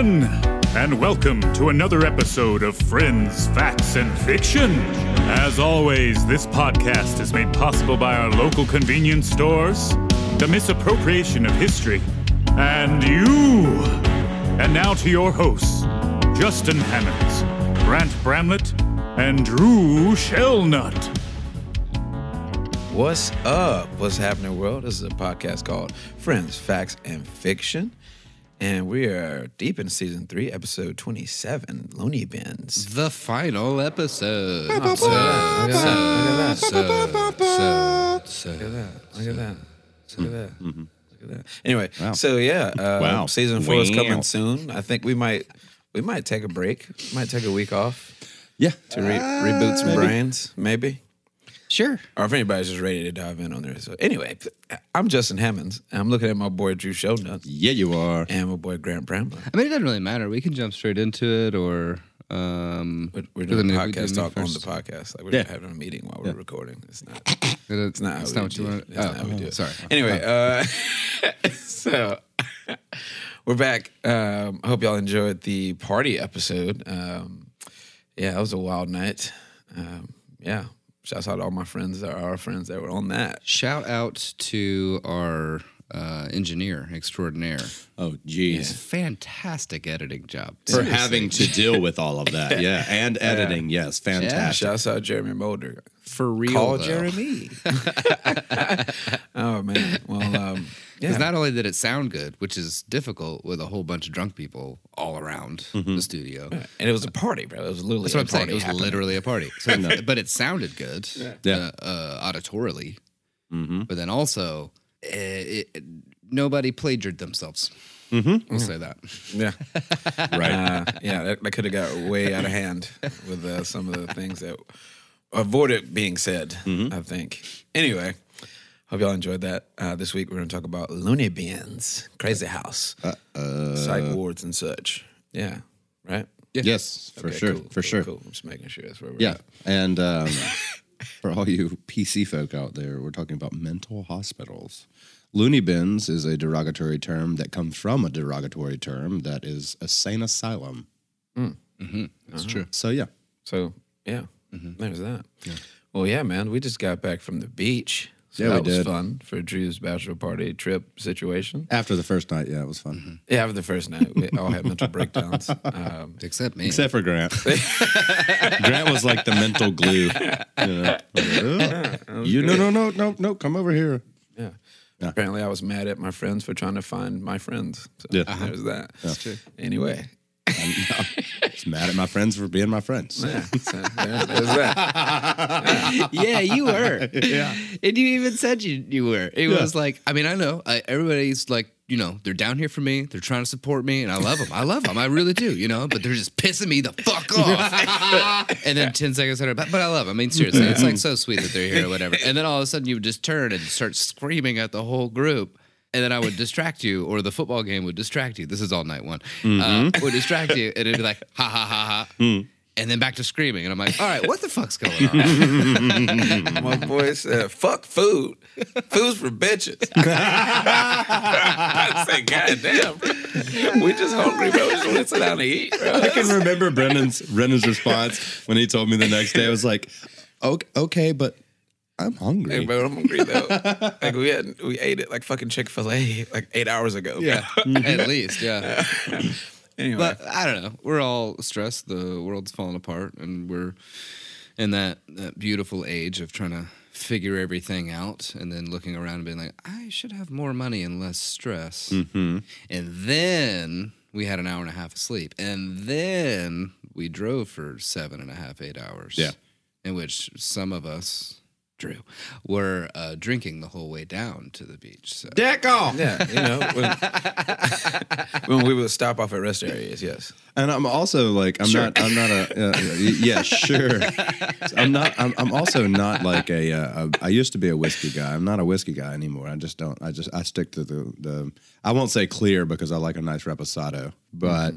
and welcome to another episode of Friends, Facts, and Fiction. As always, this podcast is made possible by our local convenience stores, the misappropriation of history, and you. And now to your hosts, Justin Hammonds, Grant Bramlett, and Drew Shellnut. What's up? What's happening, world? This is a podcast called Friends, Facts, and Fiction. And we are deep in season three, episode 27, Looney Bins. The final episode. Look at that. Look at that. Look at mm-hmm. that. Mm-hmm. Look at that. Look at that. Look at. Anyway, so yeah, uh, Wow. season four is Wow. coming soon. I think we might we might take a break. Might take a week off Yeah. to re- uh, reboot some brains, maybe. Sure. Or if anybody's just ready to dive in on there. So anyway, I'm Justin Hammonds. And I'm looking at my boy Drew Shownuts Yeah, you are. and my boy Grant Bramlett. I mean, it doesn't really matter. We can jump straight into it, or um, We're, we're doing the- a do podcast talk on the podcast. Like we're Yeah. having a meeting while we're recording. It's not. It's It's not how It's we not what do you it. want. It's not how oh. Sorry. Anyway, uh, so we're back. Um, I hope y'all enjoyed the party episode. Um, yeah, it was a wild night. Um, yeah, shouts out to all my friends, that are our friends that were on that. Shout out to our uh, engineer extraordinaire. Oh, geez. Fantastic editing job. For having to deal with all of that. Yeah. And editing. Yes. Fantastic. Shouts out Jeremy Mulder. for real. Call though. Jeremy. oh man. Well, um, yeah. Because not only did it sound good, which is difficult with a whole bunch of drunk people all around the studio. and it was a party, bro. It was literally That's a what I'm saying. party It was happening. literally a party. So, but it sounded good, Yeah. uh, uh, auditorily. Mhm. But then also, it, it, nobody plagiarized themselves. Mm-hmm. We'll say that. Yeah. Right. Uh, yeah, that, that could have got way out of hand with uh, some of the things that avoided being said, I think. Anyway, hope y'all enjoyed that. Uh, this week we're going to talk about Looney Bins, Crazy House, psych wards and such. Yeah, right? yes, for sure. cool, for cool, sure. Cool. I'm just making sure that's where we're Yeah. at. And um, for all you PC folk out there, we're talking about mental hospitals. Loony bins is a derogatory term that comes from a derogatory term that is a sane asylum. Hmm. Mm-hmm. That's uh-huh. true. So, yeah. So, yeah, mm-hmm. there's that. Well, yeah, man, we just got back from the beach. So Yeah, we that was did. fun for Drew's bachelor party trip situation. After the first night, yeah, it was fun. Yeah, after the first night, we all had mental breakdowns. Um, Except me. Except for Grant. Grant was like the mental glue. You know, "Oh, you no no no no no come over here. yeah. Apparently, I was mad at my friends for trying to find my friends. So Yeah. there's that. That's true. Anyway, Just mad at my friends for being my friends. yeah, so there- there's that. yeah, you were. yeah. And you even said you, you were. It was like, I mean, I know I, everybody's like, you know, they're down here for me. They're trying to support me, and I love them. I love them. I really do, you know, but they're just pissing me the fuck off. and then 10 seconds later, but, but I love them. I mean, seriously, it's like so sweet that they're here or whatever. And then all of a sudden, you would just turn and start screaming at the whole group. And then I would distract you, or the football game would distract you. This is all night one. Uh, would distract you, and it'd be like, ha ha ha ha. And then back to screaming. And I'm like, all right, what the fuck's going on? My boy said, "Fuck food. Food's for bitches." I say, "God damn, we just hungry, bro. We just want to sit down and eat, bro." I can remember Brendan's Brendan's response when he told me the next day. I was like, okay, okay but I'm hungry. Hey, bro, I'm hungry though. Like we had, we ate it like fucking Chick Fil A like eight hours ago. bro. Yeah, at least, yeah. Anyway, But I don't know. We're all stressed. The world's falling apart, and we're in that, that beautiful age of trying to figure everything out, and then looking around and being like, I should have more money and less stress. Mm-hmm. And then we had an hour and a half of sleep, and then we drove for seven and a half, eight hours. Yeah. in which some of us. Drew, were uh, drinking the whole way down to the beach. So. Deck off. yeah, you know, when, when we would stop off at rest areas, yes. And I'm also like, I'm not, I'm not a, uh, yeah, sure. I'm not, I'm, I'm also not like a, uh, a, I used to be a whiskey guy. I'm not a whiskey guy anymore. I just don't, I just, I stick to the, the, I won't say clear because I like a nice reposado, but,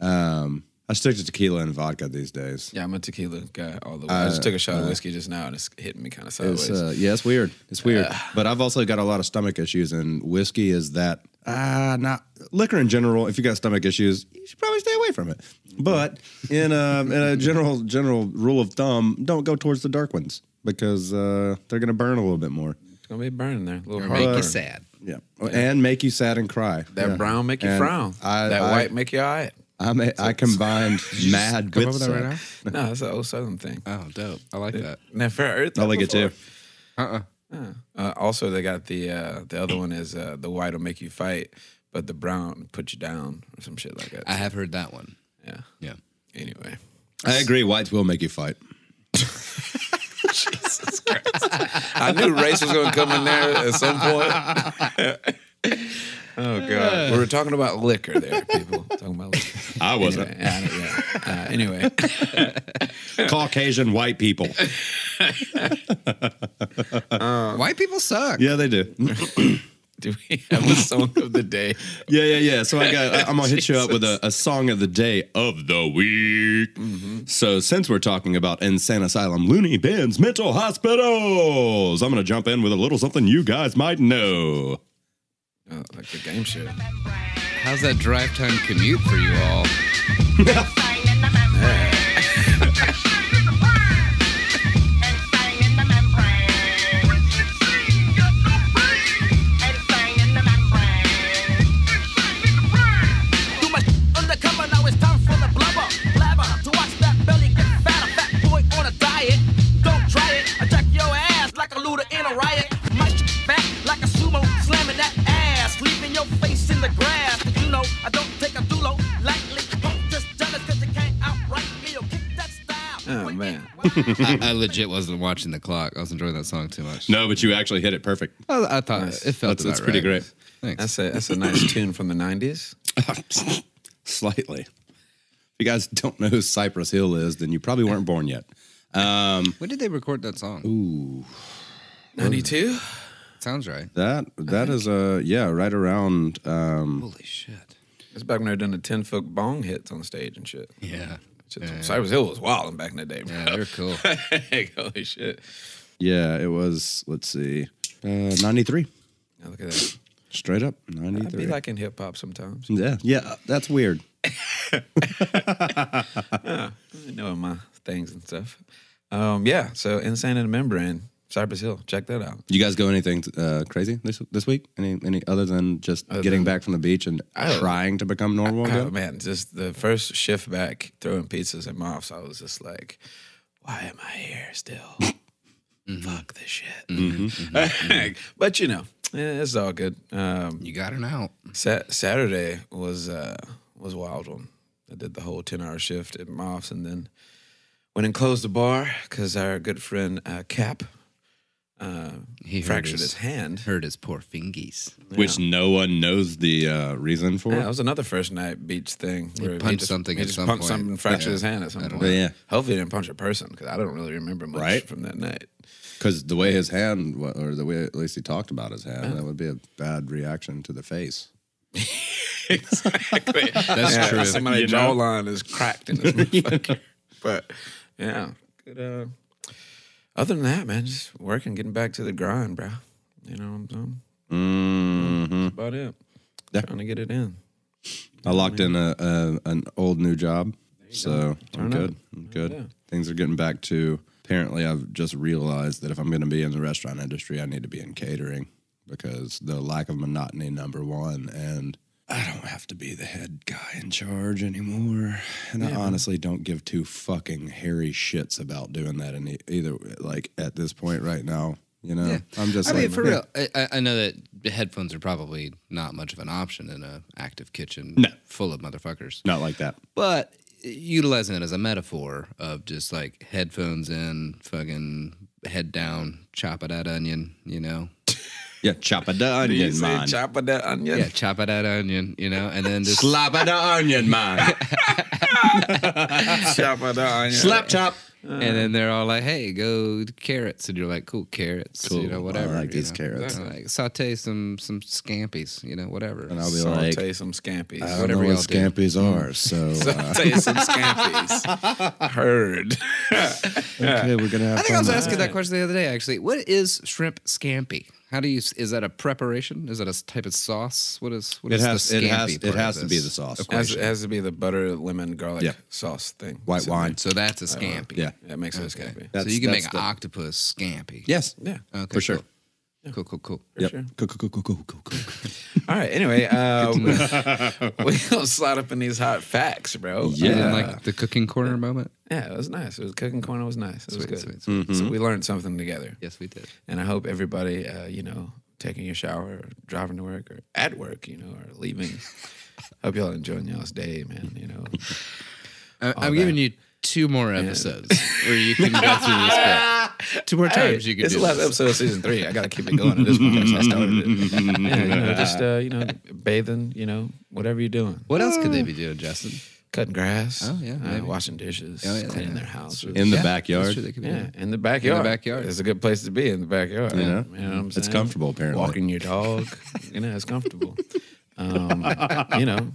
um, I stick to tequila and vodka these days. Yeah, I'm a tequila guy all the way. I just took a shot of whiskey just now and it's hitting me kind of sideways. It's uh, yeah, it's weird. It's weird. but I've also got a lot of stomach issues, and whiskey is that Uh, not liquor in general. If you got stomach issues, you should probably stay away from it. But in a, in a general general rule of thumb, don't go towards the dark ones because uh, they're gonna burn a little bit more. It's gonna be burning there. A little Or hard make you sad. Yeah, and make you sad and cry. That Yeah. brown make you And frown. I, that I, white make you eye. I, ma- I combined mad Come with over there right now. No, that's an old southern thing. Oh, dope. I like that. Now, fair Earth. I like it too. Uh-uh. Uh, also, they got the uh, the other one is uh, the white will make you fight, but the brown put you down or some shit like that. I have heard that one. yeah. Yeah. Anyway, I agree. Whites will make you fight. Jesus Christ. I knew race was going to come in there at some point. Oh god, we were talking about liquor there, people. Talking about liquor. I wasn't. Anyway, yeah, yeah. Uh, anyway, Caucasian white people. White people suck. Yeah, they do. do we have a song of the day? Yeah, yeah, yeah. So I got. I- I'm gonna hit you up with a, a song of the day of the week. So since we're talking about insane asylum, loony bins, mental hospitals, I'm gonna jump in with a little something you guys might know. Oh, like the game show. How's that drive time commute for you all? Too I, I legit wasn't watching the clock. I was enjoying that song too much. No, but you actually hit it perfect. I, I thought it felt That's, about that's pretty right. great. Thanks. that's a that's a nice tune from the '90s. Slightly. If you guys don't know who Cypress Hill is, then you probably weren't born yet. Um, when did they record that song? Ooh, '92. Sounds right. that that is a yeah, right around. Um, Holy shit. It's back when they were doing the 10 foot bong hits on stage and shit. Yeah. Shit, Cypress Hill was wild back in the day, bro. Yeah, they're cool. Holy shit. yeah, it was. Let's see, uh, ninety three. Look at that. Straight up, I'd 93. be liking hip hop sometimes. yeah, yeah, that's weird. knowing my things and stuff. Um, yeah, so Insane in the Membrane, Cypress Hill. Check that out. You guys go anything uh, crazy this this week? Any any other than just getting back from the beach and trying to become normal Oh again? man, just the first shift back throwing pizzas at Moffs, I was just like, why am I here still? Fuck this shit. but you know, eh, it's all good. Um, You got it out. Sa- Saturday was uh, was a wild one. I did the whole ten hour shift at Moffs, and then went and closed the bar because our good friend uh, Cap uh, He fractured his- his hand. Hurt his poor fingies. Which no one knows the uh, reason for. Yeah, it was another first night beach thing. where punched something He at just some punched point. something, and fractured his hand at some point. know. Yeah. Hopefully, he didn't punch a person because I don't really remember much Right. from that night. Because the way his hand, or the way at least he talked about his hand, that would be a bad reaction to the face. exactly. That's true. Somebody's jawline is cracked in this motherfucker. But yeah, good. Uh, other than that, man, just working, getting back to the grind, bro. You know what I'm saying? hmm That's about it. Yeah. Trying to get it in. I locked in a, a an old new job, so I'm Turn up. good. I'm good. Yeah. Things are getting back to. Apparently, I've just realized that if I'm going to be in the restaurant industry, I need to be in catering because the lack of monotony, number one, and I don't have to be the head guy in charge anymore. And I honestly don't give two fucking hairy shits about doing that in either. Like at this point right now, you know, I'm just I like mean, for yeah. real, I- I, know that headphones are probably not much of an option in a active kitchen No. full of motherfuckers. Not like that. But utilizing it as a metaphor of just like headphones in, fucking head down, chop it that onion, you know? Yeah, chop a the Do onion, say man. chop of that onion? Yeah, chop it that onion, you know? And then just Slap a the onion, man. chop of that onion. Slap chop. and then they're all like, "Hey, go carrots," and you're like, "Cool, carrots, you know, Cool. I like these know? carrots. And, Like saute some some scampies, you know, whatever. And I'll be like, Saute some scampies. I don't whatever know what y'all do. scampies are, so uh, Saute some scampies. Heard. okay, we're gonna have I think I was fun. asking that question the other day. Actually, what is shrimp scampi? How do you? Is that a preparation? Is that a type of sauce? What is? What It is has the it has scampi it has to be the sauce. It has, it has to be the butter, lemon, garlic Yeah. sauce thing. White wine. So that's a scampi. Yeah. That makes it a scampi. So you can make the- octopus scampi. Yes. Yeah. Okay. For sure. Cool. Cool. Cool. Cool. Yep. sure. Cool, cool, cool, cool, cool, cool. All right. Anyway, um, we gonna slide up in these hot facts, bro. Yeah. Uh, like the cooking corner moment. yeah, it was nice. It was cooking corner was nice. It was good. sweet, sweet. So we learned something together, Yes, we did. and I hope everybody, uh, you know, taking your shower or driving to work or at work, you know, or leaving. hope y'all enjoying y'all's day, man. You know, I, I'm giving you two more episodes where you can go through this bit. Two more times you can it's do the last this. episode of season three. I got to keep it going at this point. So I started it. Yeah, you know, just uh, you know, bathing. You know, whatever you're doing. What else could they be doing, Justin? cutting grass. Oh, yeah, uh, washing dishes, Oh, yeah, cleaning yeah. their house. In the Yeah, backyard. That's true. They could be yeah, in the backyard. In The backyard. It's a good place to be in the backyard. You know? you know what I'm saying? It's comfortable, apparently. Walking your dog, you know, it's comfortable. Um, you know,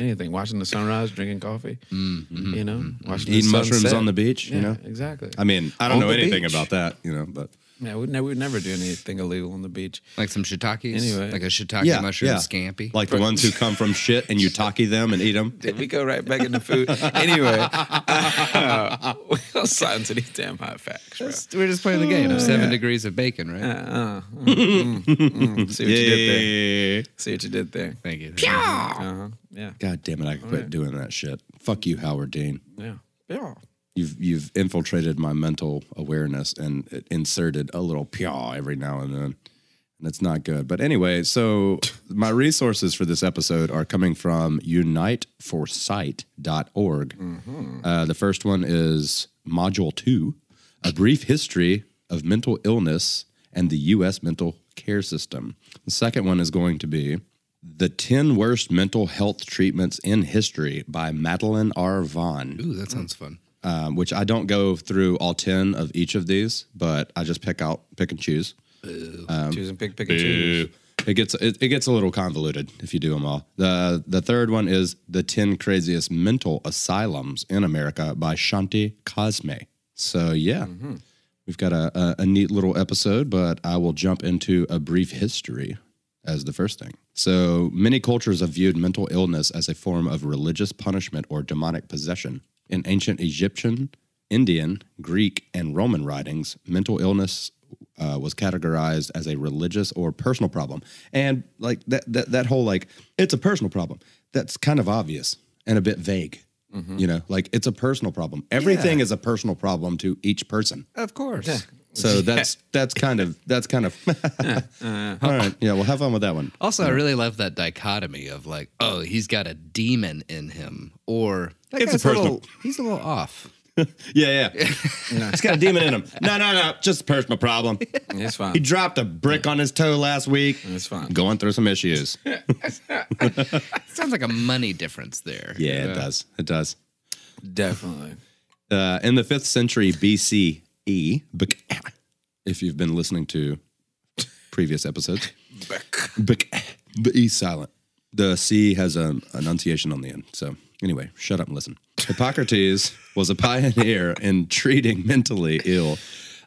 anything. Watching the sunrise, drinking coffee. Mm-hmm. You know, mm-hmm. watching Eating the mushrooms sunset. on the beach, you know? exactly. I mean, I don't On know anything beach. about that, you know, but yeah, we'd never, we'd never do anything illegal on the beach. Like some shiitakes. Anyway. Like a shiitake yeah, mushroom yeah. scampi. Like the ones who come from shit and you taki them and eat them. Did we go right back into food? anyway, uh, we'll slide into these damn hot facts, bro. We're just playing the game of seven degrees of bacon, right? Uh, mm, mm, mm. See what you did there. Yeah. See what you did there. Thank you. Uh-huh. Yeah. God damn it, I could quit doing that shit. Fuck you, Howard Dean. Yeah. Yeah. You've you've infiltrated my mental awareness and inserted a little pyaw every now and then. And it's not good. But anyway, so my resources for this episode are coming from uniteforsight.org. Uh, the first one is Module 2, A Brief History of Mental Illness and the U.S. Mental Care System. The second one is going to be The 10 Worst Mental Health Treatments in History by Madeline R. Vaughn Ooh, that sounds fun. Um, which I don't go through all 10 of each of these, but I just pick out, pick and choose. choose and pick, pick and choose. It gets it, it gets a little convoluted if you do them all. The the third one is the 10 craziest mental asylums in America by Shanti Cosme. So yeah. We've got a, a, a neat little episode, but I will jump into a brief history as the first thing. So, many cultures have viewed mental illness as a form of religious punishment or demonic possession. In ancient Egyptian, Indian, Greek, and Roman writings, mental illness uh, was categorized as a religious or personal problem. And like that, that, that whole like, it's a personal problem. That's kind of obvious and a bit vague. You know, like it's a personal problem. Everything is a personal problem to each person. Of course. So that's that's kind of that's kind of all right. Yeah, well, have fun with that one. Also, I really love that dichotomy of like, oh, he's got a demon in him, or that It's a guy's little, personal- he's a little off. Yeah, yeah. He's got a demon in him. No, no, no. Just a personal problem. It's fine. He dropped a brick on his toe last week. It's fine. Going through some issues. Sounds like a money difference there. Yeah, it does. It does. Definitely. Uh, in the fifth century BCE, bec- if you've been listening to previous episodes, bec- the E silent. The C has an enunciation on the end. So anyway, shut up and listen. Hippocrates was a pioneer in treating mentally ill,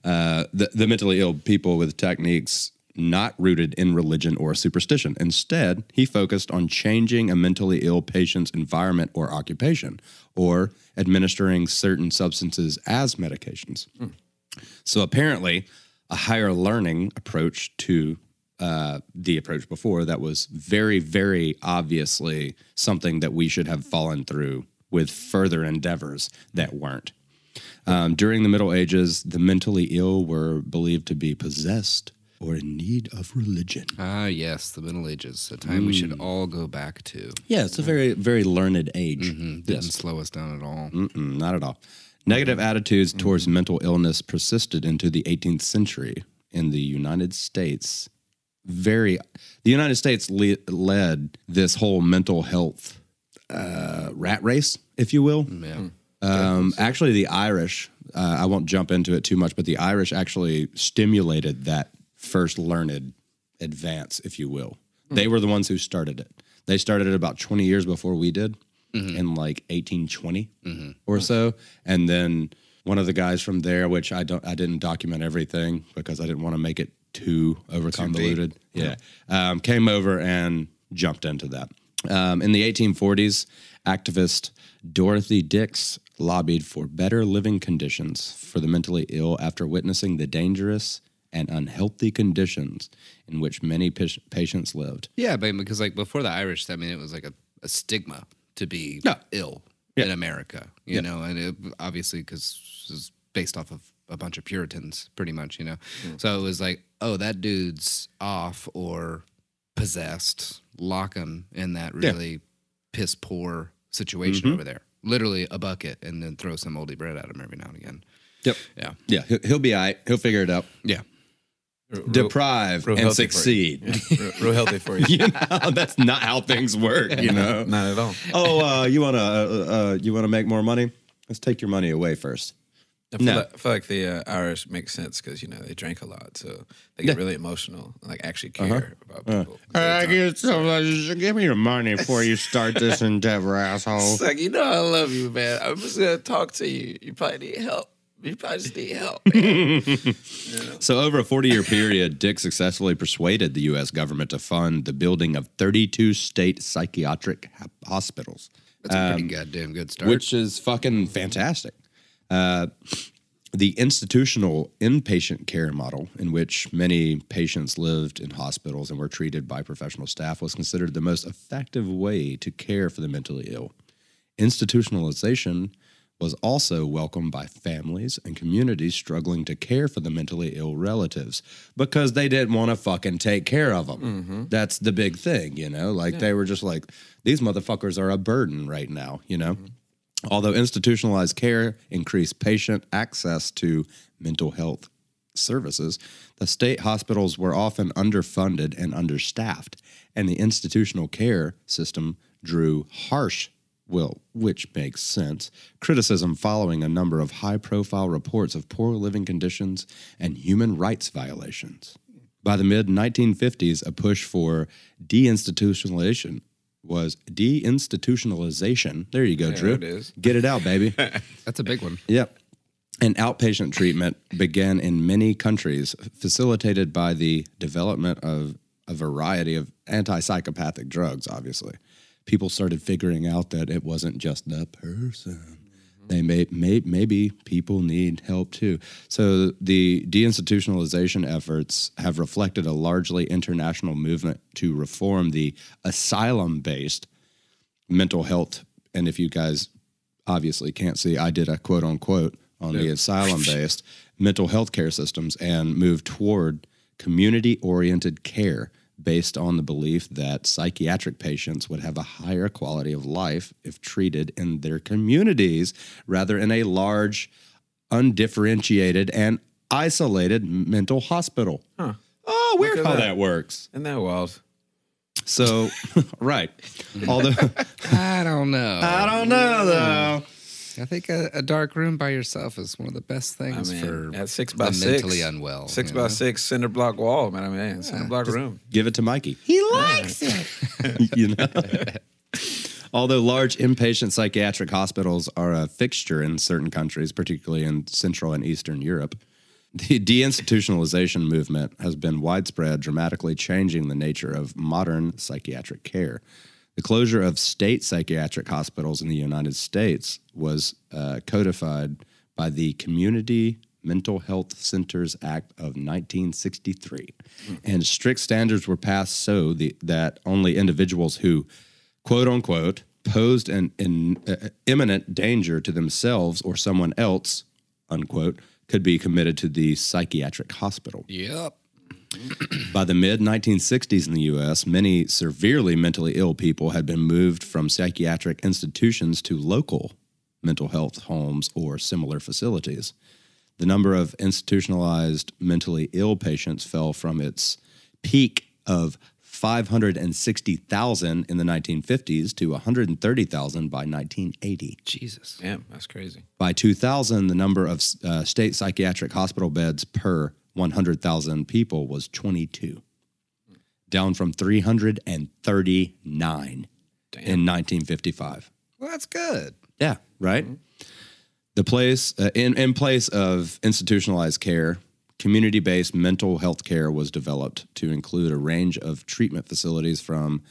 uh, the, the mentally ill people with techniques not rooted in religion or superstition. Instead, he focused on changing a mentally ill patient's environment or occupation, or administering certain substances as medications. So apparently, a higher learning approach to uh, the approach before that was very, very obviously something that we should have fallen through with further endeavors that weren't. Um, during the Middle Ages, the mentally ill were believed to be possessed or in need of religion. Ah, yes, the Middle Ages, a time we Mm. should all go back to. Yeah, it's a very, very learned age. Didn't slow us down at all. Mm-mm, not at all. Negative attitudes towards mental illness persisted into the 18th century in the United States. Very, the United States le- led this whole mental health uh, rat race, if you will. Yeah. Um, actually, the Irish, uh, I won't jump into it too much, but the Irish actually stimulated that first learned advance, if you will. They were the ones who started it. They started it about 20 years before we did in like 1820 or so. And then one of the guys from there, which I don't, I didn't document everything because I didn't want to make it too over convoluted. Yeah. Um, came over and jumped into that. Um, in the 1840s, activist Dorothy Dix lobbied for better living conditions for the mentally ill after witnessing the dangerous and unhealthy conditions in which many pa- patients lived. Yeah, but because like before the Irish, I mean, it was like a, a stigma to be Yeah. ill Yeah. in America, you Yeah. know, and it, obviously because it was based off of a bunch of Puritans, pretty much, you know. Mm. So it was like, oh, that dude's off or possessed. Lock him in that Yeah. really piss poor situation mm-hmm. over there. Literally a bucket, and then throw some moldy bread at him every now and again. Yep. Yeah, Yeah, he'll, he'll be all right. He'll figure it out. yeah. Deprive real and healthy for you. succeed. real, real healthy for you. you know, that's not how things work, you know. Not at all. oh, uh, you want to uh, uh, you want to make more money? Let's take your money away first. I feel, No. like, I feel like the uh, Irish make sense because you know they drank a lot, so they get really emotional, and, like actually care about people. Uh, give, give me your money before you start this endeavor, asshole. It's like you know I love you, man. I'm just gonna talk to you. You probably need help. You probably just need help. So, over a 40 year period, Dix successfully persuaded the U.S. government to fund the building of 32 state psychiatric hospitals, That's a pretty goddamn good start. which is fucking fantastic. Uh, the institutional inpatient care model, in which many patients lived in hospitals and were treated by professional staff, was considered the most effective way to care for the mentally ill. Institutionalization was also welcomed by families and communities struggling to care for the mentally ill relatives because they didn't want to fucking take care of them. Mm-hmm. That's the big thing, you know? Like they were just like, these motherfuckers are a burden right now, you know? Mm-hmm. Although institutionalized care increased patient access to mental health services, the state hospitals were often underfunded and understaffed, and the institutional care system drew harsh, well, which makes sense, criticism following a number of high profile reports of poor living conditions and human rights violations. By the mid 1950s, a push for deinstitutionalization was deinstitutionalization. There you go, Drew. it is. Get it out, baby. That's a big one. Yep. And outpatient treatment began in many countries, facilitated by the development of a variety of antipsychopathic drugs, obviously. People started figuring out that it wasn't just the person. Mm-hmm. They may, may maybe people need help too. So the deinstitutionalization efforts have reflected a largely international movement to reform the asylum-based mental health. And if you guys obviously can't see, I did a quote unquote on the asylum based mental health care systems and move toward community oriented care based on the belief that psychiatric patients would have a higher quality of life if treated in their communities rather in a large, undifferentiated, and isolated mental hospital. Huh. Oh, weird at how that. that works. Isn't that wild? So, right. Although I don't know. I don't know though. I think a, a dark room by yourself is one of the best I mean, for at six by the six, mentally unwell. six by know? six cinder block wall, man. I mean, cinder block room. Give it to Mikey. He likes it. you know. Although large inpatient psychiatric hospitals are a fixture in certain countries, particularly in Central and Eastern Europe, the deinstitutionalization movement has been widespread, dramatically changing the nature of modern psychiatric care. The closure of state psychiatric hospitals in the United States was uh, codified by the Community Mental Health Centers Act of 1963. And strict standards were passed so the, that only individuals who, quote unquote, posed an, an uh, imminent danger to themselves or someone else, unquote, could be committed to the psychiatric hospital. Yep. By the mid 1960s in the US, many severely mentally ill people had been moved from psychiatric institutions to local mental health homes or similar facilities. The number of institutionalized mentally ill patients fell from its peak of 560,000 in the 1950s to 130,000 by 1980. Jesus. Damn, that's crazy. By 2000, the number of uh, state psychiatric hospital beds per 100,000 people was 22, down from 339 in 1955. Well, that's good. Yeah, right. The place uh, in in place of institutionalized care, community based mental health care was developed to include a range of treatment facilities from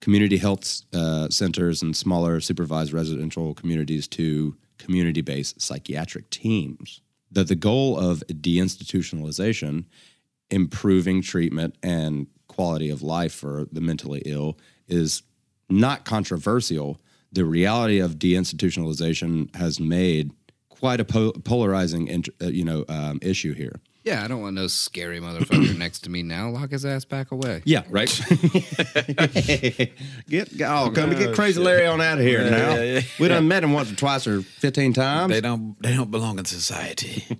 community health uh, centers and smaller supervised residential communities to community based psychiatric teams. That the goal of deinstitutionalization, improving treatment and quality of life for the mentally ill, is not controversial. The reality of deinstitutionalization has made quite a po- polarizing, uh, you know, um, issue here. Yeah, I don't want no scary motherfucker next to me now. Lock his ass back away. Yeah, right. get oh, come get oh, crazy Larry on out of here Yeah, now. yeah, yeah. We done met him once or twice or fifteen times. They don't they don't belong in society.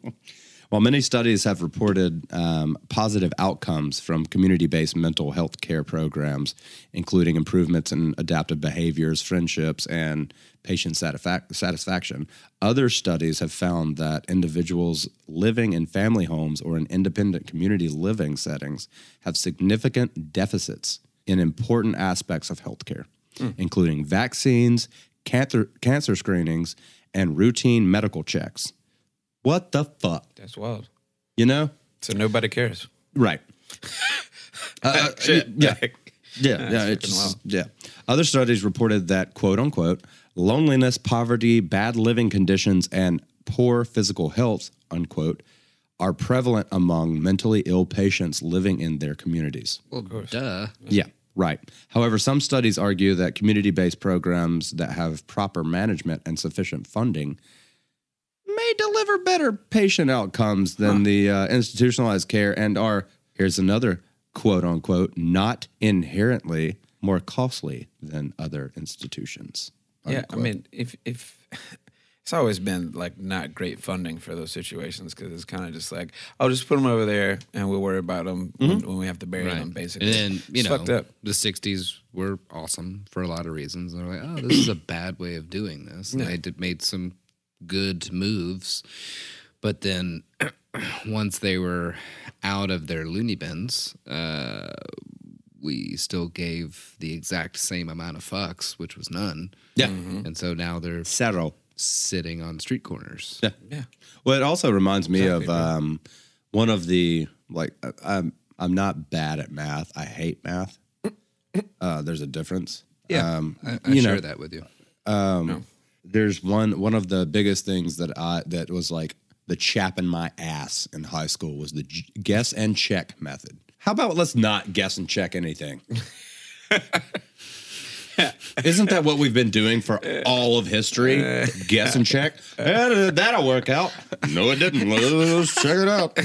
While many studies have reported um, positive outcomes from community based mental health care programs, including improvements in adaptive behaviors, friendships, and patient satisfac- satisfaction, other studies have found that individuals living in family homes or in independent community living settings have significant deficits in important aspects of healthcare, including vaccines, cancer, cancer screenings, and routine medical checks. What the fuck? That's wild. You know? So nobody cares. Right. Uh, Shit. yeah. Yeah, That's yeah, freaking it's just- wild. yeah. Other studies reported that quote unquote loneliness, poverty, bad living conditions, and poor physical health unquote are prevalent among mentally ill patients living in their communities. Well, duh. Yeah, right. However, some studies argue that community based programs that have proper management and sufficient funding may deliver better patient outcomes than the uh, institutionalized care and are, here's another quote unquote, not inherently more costly than other institutions. Yeah, I mean, if if it's always been like not great funding for those situations because it's kind of just like, I'll just put them over there and we'll worry about them when, when we have to bury them, basically. And then, you It's know, fucked up. the 60s were awesome for a lot of reasons. They're like, oh, this is a bad way of doing this. And they did, made some good moves. But then once they were out of their loony bins, uh, we still gave the exact same amount of fucks, which was none. Yeah. And so now they're Settle. sitting on street corners. Yeah. Yeah. Well, it also reminds me of um, one of the like I- I'm I'm not bad at math. I hate math. Uh, there's a difference. um, I, I you share know, that with you. There's one one of the biggest things that I that was like the chap in my ass in high school was the guess and check method. How about let's not guess and check anything? Isn't that what we've been doing for all of history? Guess and check. That'll work out. No, it didn't. Let's check it out.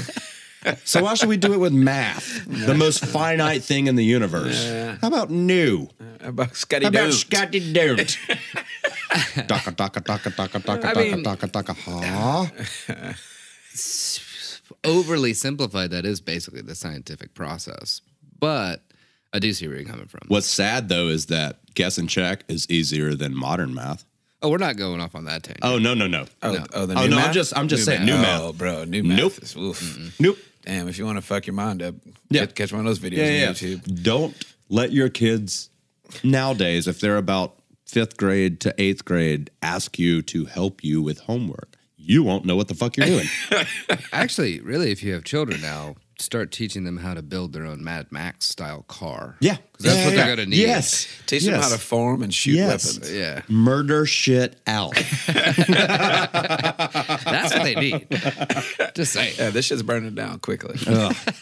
So why should we do it with math? The most finite thing in the universe. How about new? How About Scotty How about Scotty Don't? Daka daka daka daka daka I daka mean- daka daka ha. Overly simplified, that is basically the scientific process. But I do see where you're coming from. What's sad though is that guess and check is easier than modern math. Oh, we're not going off on that tangent. Oh no no no. Oh, No. oh, the Oh no, math? I'm just I'm just saying new math. Oh, math. bro, new math. Nope. Is, oof. Nope. Damn, if you want to fuck your mind up, Yeah. catch, catch one of those videos Yeah, on yeah. YouTube. Don't let your kids nowadays, if they're about fifth grade to eighth grade, ask you to help you with homework. You won't know what the fuck you're doing. Actually, really, if you have children now, start teaching them how to build their own Mad Max style car. yeah, 'Cause that's Yeah, what yeah, they're gonna need. Yes, Teach them how to farm and shoot Yes. weapons. Yeah, murder shit out. that's what they need. Just saying. Yeah, this shit's burning down quickly.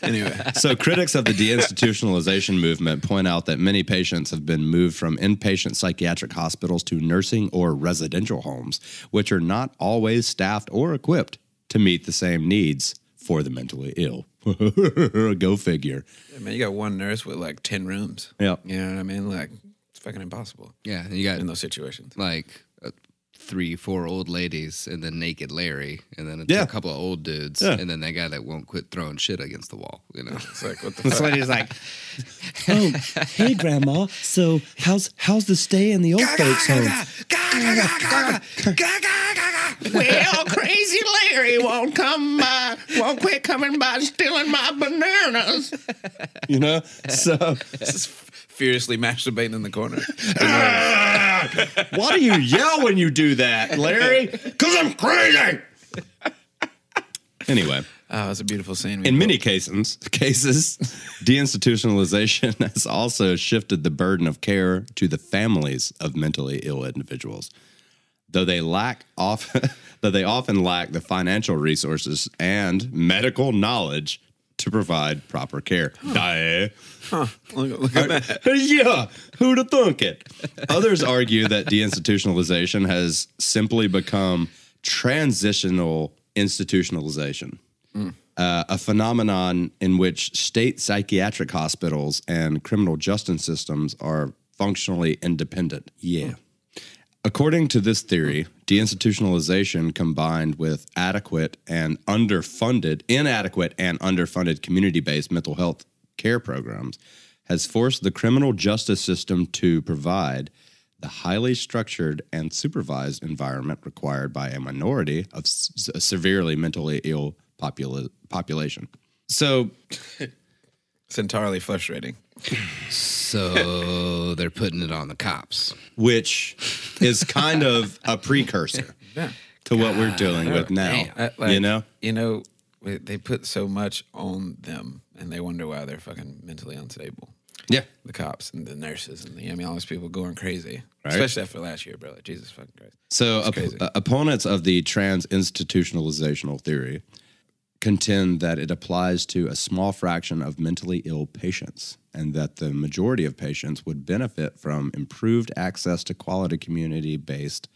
anyway, So, critics of the deinstitutionalization movement point out that many patients have been moved from inpatient psychiatric hospitals to nursing or residential homes, which are not always staffed or equipped to meet the same needs for the mentally ill. Go figure. I mean, you got one nurse with like ten rooms. Yeah. you know what I mean. Like, it's fucking impossible Yeah, and you got in those situations. like uh, three, four old ladies, and then naked Larry, and then a, Yeah. a couple of old dudes, Yeah. and then that guy that won't quit throwing shit against the wall. You know, It's like what the This fuck? lady's like, "Oh, hey, Grandma. So how's how's the stay in the old folks' home?" well, crazy Larry won't come by, won't quit coming by stealing my bananas. You know, so Just furiously masturbating in the corner. why do you yell when you do that, Larry? Because I'm crazy. Anyway, Oh, it's a beautiful scene. We in built. many cases, cases, deinstitutionalization has also shifted the burden of care to the families of mentally ill individuals. Though they lack often, though they often lack the financial resources and medical knowledge to provide proper care. Die. Look, look at that. yeah, who'd have thunk it? Others argue that deinstitutionalization has simply become transitional institutionalization, uh, a phenomenon in which state psychiatric hospitals and criminal justice systems are functionally independent. Yeah. According to this theory, deinstitutionalization combined with adequate and underfunded, inadequate and underfunded community based mental health care programs has forced the criminal justice system to provide the highly structured and supervised environment required by a minority of s- severely mentally ill popula- population. So, It's entirely frustrating. So they're putting it on the cops. which is kind of a precursor to what we're dealing with now. Uh, like, you know? you know, we- they put so much on them, and they wonder why they're fucking mentally unstable. Yeah. The cops and the nurses and the I mean, all these people going crazy, Right. especially after last year, bro. Like, Jesus fucking Christ. So, op- crazy. uh, opponents of the trans institutionalizational theory contend that it applies to a small fraction of mentally ill patients and that the majority of patients would benefit from improved access to quality community based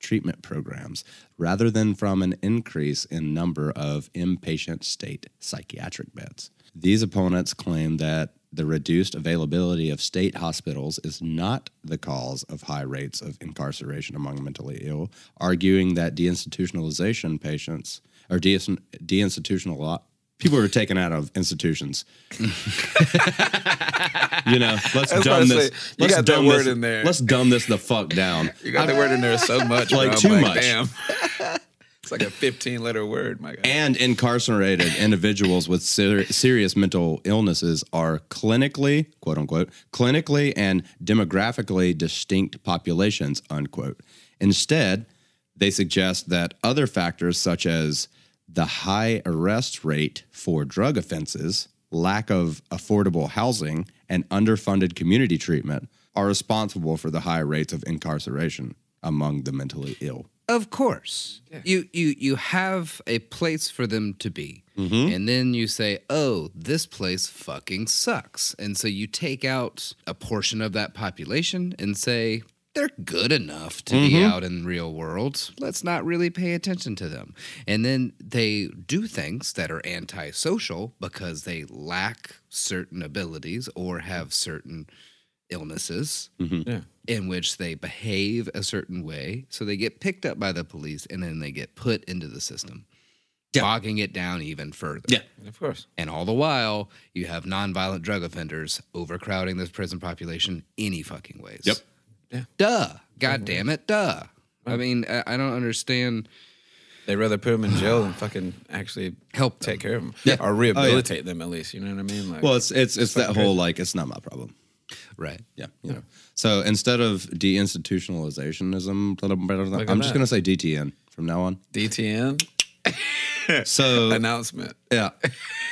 treatment programs rather than from an increase in number of inpatient state psychiatric beds. These opponents claim that the reduced availability of state hospitals is not the cause of high rates of incarceration among mentally ill, arguing that deinstitutionalization patients or de- deinstitutional people are taken out of institutions. you know, let's dumb say, this. you let's got that dumb word this, in there. Let's dumb this the fuck down. You got the word in there so much, Like, bro. Too much. Damn. it's like a 15 letter word, my God. and incarcerated individuals with ser- serious mental illnesses are clinically, quote unquote, clinically and demographically distinct populations, unquote. Instead, they suggest that other factors such as the high arrest rate for drug offenses, lack of affordable housing, and underfunded community treatment are responsible for the high rates of incarceration among the mentally ill. Of course. You you you have a place for them to be. Mm-hmm. And then you say, "Oh, this place fucking sucks." And so you take out a portion of that population and say, "They're good enough to be mm-hmm. out in the real world. Let's not really pay attention to them." And then they do things that are antisocial because they lack certain abilities or have certain illnesses mm-hmm. Yeah. in which they behave a certain way. So they get picked up by the police and then they get put into the system, bogging it down even further. Yeah. Of course. And all the while, you have nonviolent drug offenders overcrowding this prison population any fucking ways. Yep. Yeah. Duh. God damn it. Duh. I mean, I, I don't understand. They'd rather put them in jail than fucking actually Help them. take care of them. Yeah. Or oh, rehabilitate them at least. You know what I mean? Like, Well, it's it's it's that whole like it's not my problem. Right. Yeah, you know. So instead of deinstitutionalizationism, I'm just that. going to say DTN from now on. DTN So announcement. yeah,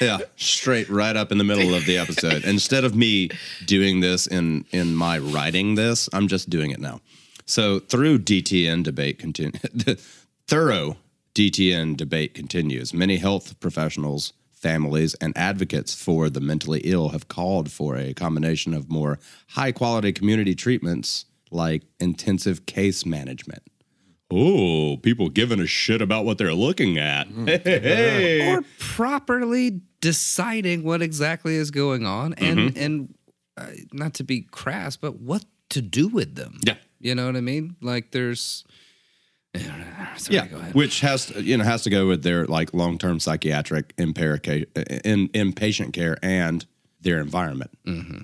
yeah, straight right up in the middle of the episode. Instead of me doing this in in my writing this, I'm just doing it now. So through DTN debate continue, thorough DTN debate continues. Many health professionals, families, and advocates for the mentally ill have called for a combination of more high quality community treatments like intensive case management. Oh, people giving a shit about what they're looking at. Mm, hey. Or properly deciding what exactly is going on and, mm-hmm. and uh, not to be crass, but what to do with them. Yeah. You know what I mean? Like there's. Sorry, yeah, which has to, you know has to go with their like long term psychiatric impair uh, in inpatient care and their environment. Mm-hmm.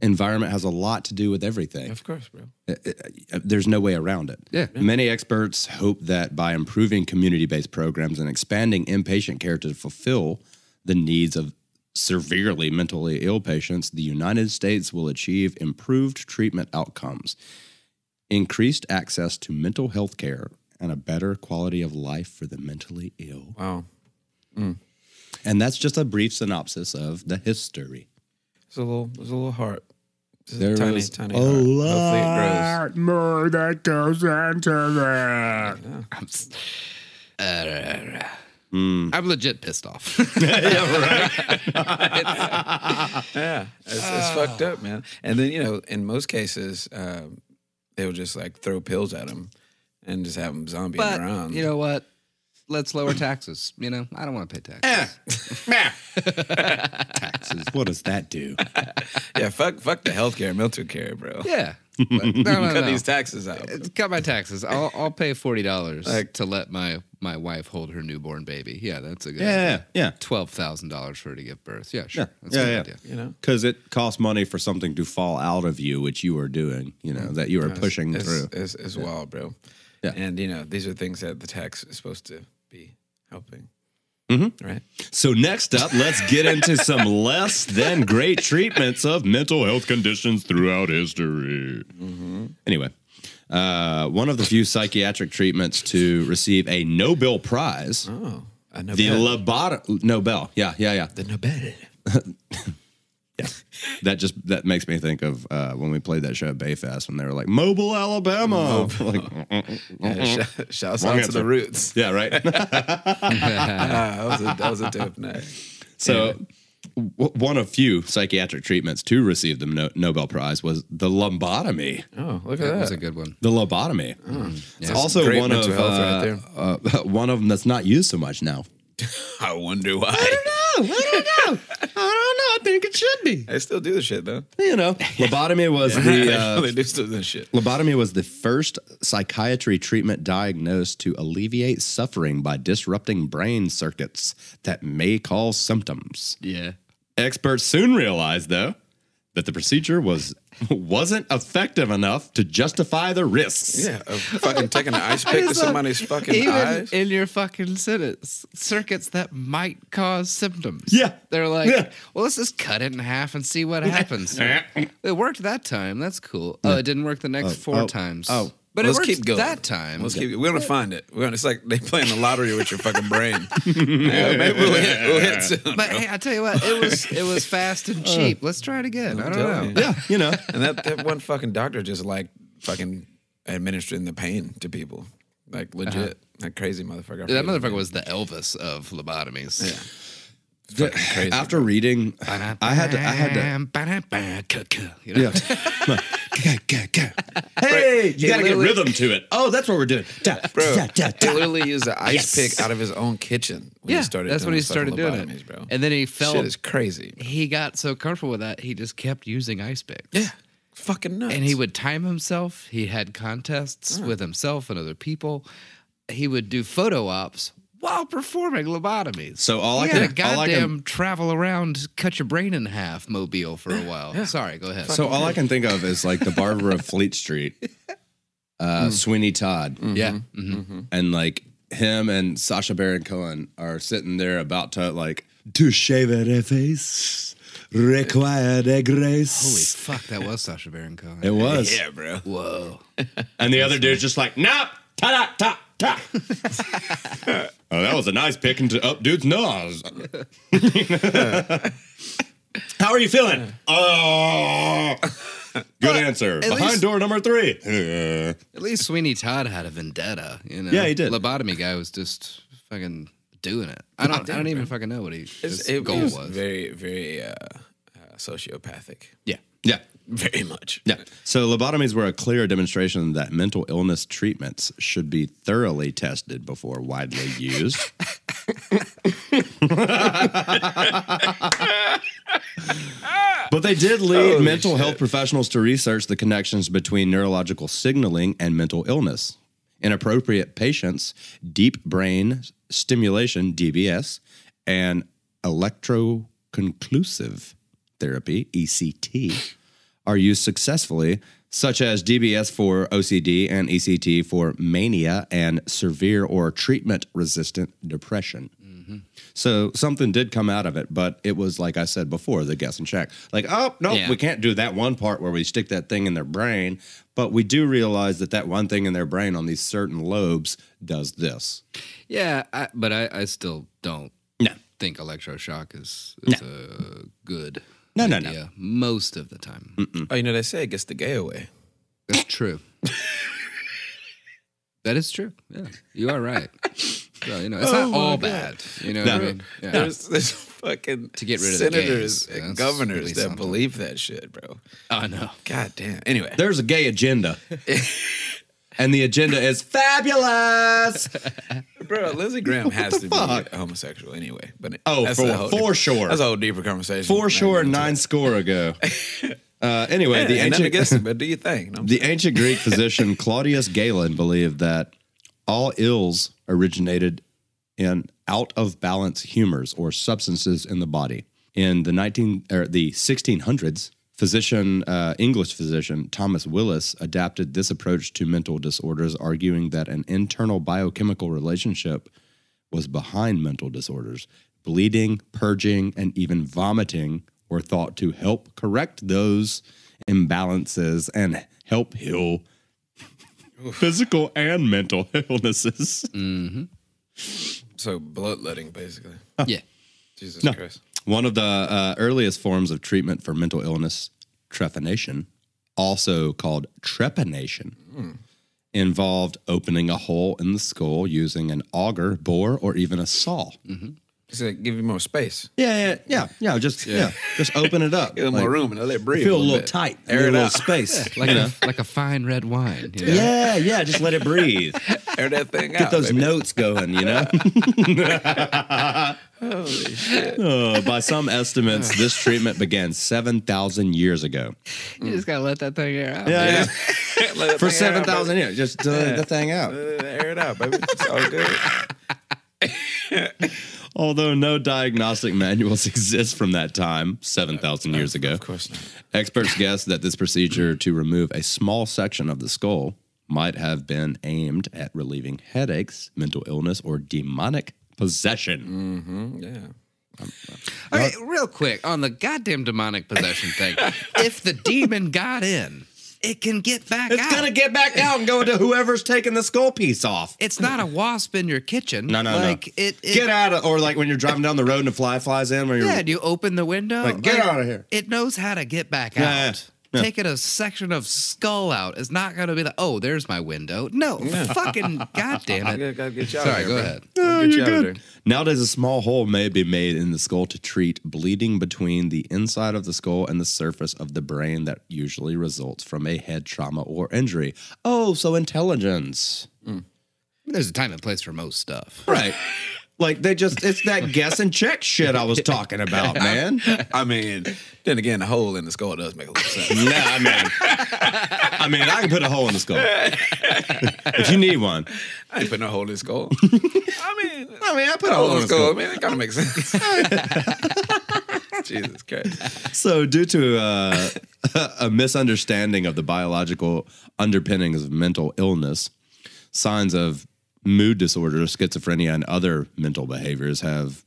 Environment has a lot to do with everything. Of course, bro. Uh, uh, uh, there's no way around it. Yeah. Many experts hope that by improving community based programs and expanding inpatient care to fulfill the needs of severely mentally ill patients, the United States will achieve improved treatment outcomes, increased access to mental health care, and a better quality of life for the mentally ill. Wow. Mm. And that's just a brief synopsis of the history. It's a little, it's a little heart. It's a There tiny, was tiny a heart. Hopefully more that goes into that. I'm legit pissed off. Yeah, it's, it's fucked up, man. And then you know, in most cases, um, they'll just like throw pills at him and just have him zombieing but around. you know what? Let's lower taxes. You know, I don't want to pay taxes. Eh. Taxes. What does that do? yeah, fuck, fuck the healthcare, mental care, bro. Yeah. But- no, no, Cut no. these taxes out. bro. Cut my taxes. I'll I'll pay forty dollars Like- to let my my wife hold her newborn baby. Yeah, that's a good. Yeah, idea. yeah. Twelve thousand dollars for her to give birth. Yeah, sure. Yeah, That's yeah, a good yeah. idea. You know, Because it costs money for something to fall out of you, which you are doing, you know, that you are pushing it's, through. As it's wild, bro. Yeah. And you know, these are things that the tax is supposed to be helping. Mm-hmm. Right. So next up, let's get into some less than great treatments of mental health conditions throughout history. Anyway, uh, one of the few psychiatric treatments to receive a Nobel Prize, Oh, I know. the better. Nobel. Yeah, yeah, yeah. the Nobel. That just that makes me think of uh, when we played that show at Bayfest when they were like Mobile, Alabama. Like, Yeah, sh- shouts out to the roots. yeah, right. That was a that was a dope night. So, w- one of few psychiatric treatments to receive the no- Nobel Prize was the lobotomy. Oh, look at That that. was a good one. The lobotomy. It's also Great one of mental health uh, right there. uh, one of them that's not used so much now. I wonder why. I don't know. I don't know. I think it should be. They still do the shit though. You know, lobotomy was the uh, they do still do this shit. lobotomy was the first psychiatry treatment diagnosed to alleviate suffering by disrupting brain circuits that may cause symptoms. Yeah. Experts soon realized, though, that the procedure was wasn't effective enough to justify the risks. Yeah, of fucking taking an ice pick to somebody's fucking Even eyes. in your fucking sentence, circuits that might cause symptoms. Yeah. They're like, Yeah. well, let's just cut it in half and see what happens. it worked that time. That's cool. Oh, it didn't work the next oh, four oh, times. oh. But Let's it keep going. that time. Let's keep. We're gonna find it. We're gonna. It's like they playing the lottery with your fucking brain. Yeah, maybe we'll hit. We'll hit soon. But hey, I tell you what, it was it was fast and uh, cheap. Let's try it again. I don't know. you. Yeah, you know. And that, that one fucking doctor just like fucking administering the pain to people, like legit, uh-huh. that crazy motherfucker. I That forget his motherfucker name. was the Elvis of lobotomies. Fucking crazy. After reading, I had to. I had to. to. You know? Yeah. hey, you gotta get rhythm to it. Oh, that's what we're doing. Da, Bro, da, da, he literally used an ice Yes. pick out of his own kitchen. When Yeah, he started that's when he started doing it. bro. And then he felt shit is crazy. he got so comfortable with that, he just kept using ice picks. Yeah, fucking nuts. And he would time himself. He had contests mm. with himself and other people. He would do photo ops while performing lobotomies. So all he I had can, a all I goddamn can, travel around, cut your brain in half mobile for a while. Sorry, go ahead. so all I can think of is like the barber of Fleet Street, uh, Sweeney Todd, yeah. Mm-hmm. mhm. and like him and Sasha Baron Cohen are sitting there about to like to shave a face required a grace. Holy fuck, that was Sasha Baron Cohen. it was, yeah, bro. Whoa. and the other dude's just like, nope, ta da ta ta. oh, that was a nice pick into up dude's nose. How are you feeling? Oh, good answer. Behind least- door number three. Uh, At least Sweeney Todd had a vendetta, you know. Yeah, he did. Lobotomy guy was just fucking doing it. I don't. I don't even fucking know what he It's, his it, goal was, was. very, very uh, uh, sociopathic. yeah. Yeah. Very much. Yeah. So lobotomies were a clear demonstration that mental illness treatments should be thoroughly tested before widely used. but they did lead Holy mental shit. health professionals to research the connections between neurological signaling and mental illness. In appropriate patients, deep brain stimulation, DBS, and electroconvulsive therapy, ECT, are used successfully, such as DBS for OCD and ECT for mania and severe or treatment resistant depression. Mm-hmm. So something did come out of it, but it was like I said before, the guess and check. Like, oh no, Yeah. we can't do that one part where we stick that thing in their brain, but we do realize that that one thing in their brain on these certain lobes does this. Yeah, I, but I, I still don't No. think electroshock is, is a good No, no, no. idea most of the time. Oh, you know they say it gets the gay away. That's true. that is true. Yeah, you are right. So, you know, it's not oh all bad. You know what I No. mean? Yeah. There's there's fucking To get rid of the senators gays. and That's governors really that something. believe that shit, bro. I know. God damn. Anyway, There's a gay agenda. and the agenda is fabulous. bro, Lindsey Graham has to fuck? be homosexual anyway. But Oh, that's for- for sure. That's a whole deeper conversation. For sure, nine score ago. Uh, anyway, the ain't ancient against it, but do you think? No, the ancient Greek physician Claudius Galen believed that all ills originated in out of balance humors or substances in the body. In the 19 or the 1600s, physician uh, English physician Thomas Willis adapted this approach to mental disorders, arguing that an internal biochemical relationship was behind mental disorders. Bleeding, purging, and even vomiting were thought to help correct those imbalances and help heal physical and mental illnesses. so bloodletting, basically. Yeah. Jesus No. Christ. One of the uh, earliest forms of treatment for mental illness, trepanation, also called trephination, involved opening a hole in the skull using an auger, bore, or even a saw. It's like give you more space. Yeah, yeah, yeah, yeah. Just yeah, just open it up. Give them Like, more room and let it breathe. Feel a little bit. tight. Air Air it a little out. space. Like a like a fine red wine. You know? Yeah, yeah. Just let it breathe. Air that thing Get out. Get those baby. notes going. You know. Holy shit. Oh, by some estimates, this treatment began seven thousand years ago. You just gotta let that thing air out. Yeah, Let that for thing seven out, thousand years. Just uh, let the thing out. Uh, Air it out, baby. It's all good. Although no diagnostic manuals exist from that time, 7,000 years ago, Of course not. experts guess that this procedure to remove a small section of the skull might have been aimed at relieving headaches, mental illness, or demonic possession. Mm-hmm, Yeah. Okay, real quick on the goddamn demonic possession thing. if the demon got in, it can get back out. It's out. gonna get back out and go to whoever's taking the skull piece off. it's not a wasp in your kitchen. No, no, like, no. It, it, Get out of, or like when you're driving down the road and a fly flies in, where you're Yeah, and you open the window. Like, get of here. It knows how to get back Yeah, out. yeah, yeah. Taking a section of skull out is not going to be like, oh, there's my window. No, fucking goddamn I it. gotta, gotta get you out Sorry, of go bro. ahead. Gotta get you out. Nowadays, a small hole may be made in the skull to treat bleeding between the inside of the skull and the surface of the brain that usually results from a head trauma or injury. Oh, so intelligence. There's a time and place for most stuff. Right. Like they just, it's that guess and check shit I was talking about, man. I mean, then again, a hole in the skull does make a little sense. Nah, I mean, I mean, I can put a hole in the skull if you need one. I ain't putting a hole in the skull. I mean, I mean, I put a hole in the skull. skull. I mean, it kind of makes sense. Jesus Christ. So, due to uh, a misunderstanding of the biological underpinnings of mental illness, signs of mood disorders, schizophrenia, and other mental behaviors have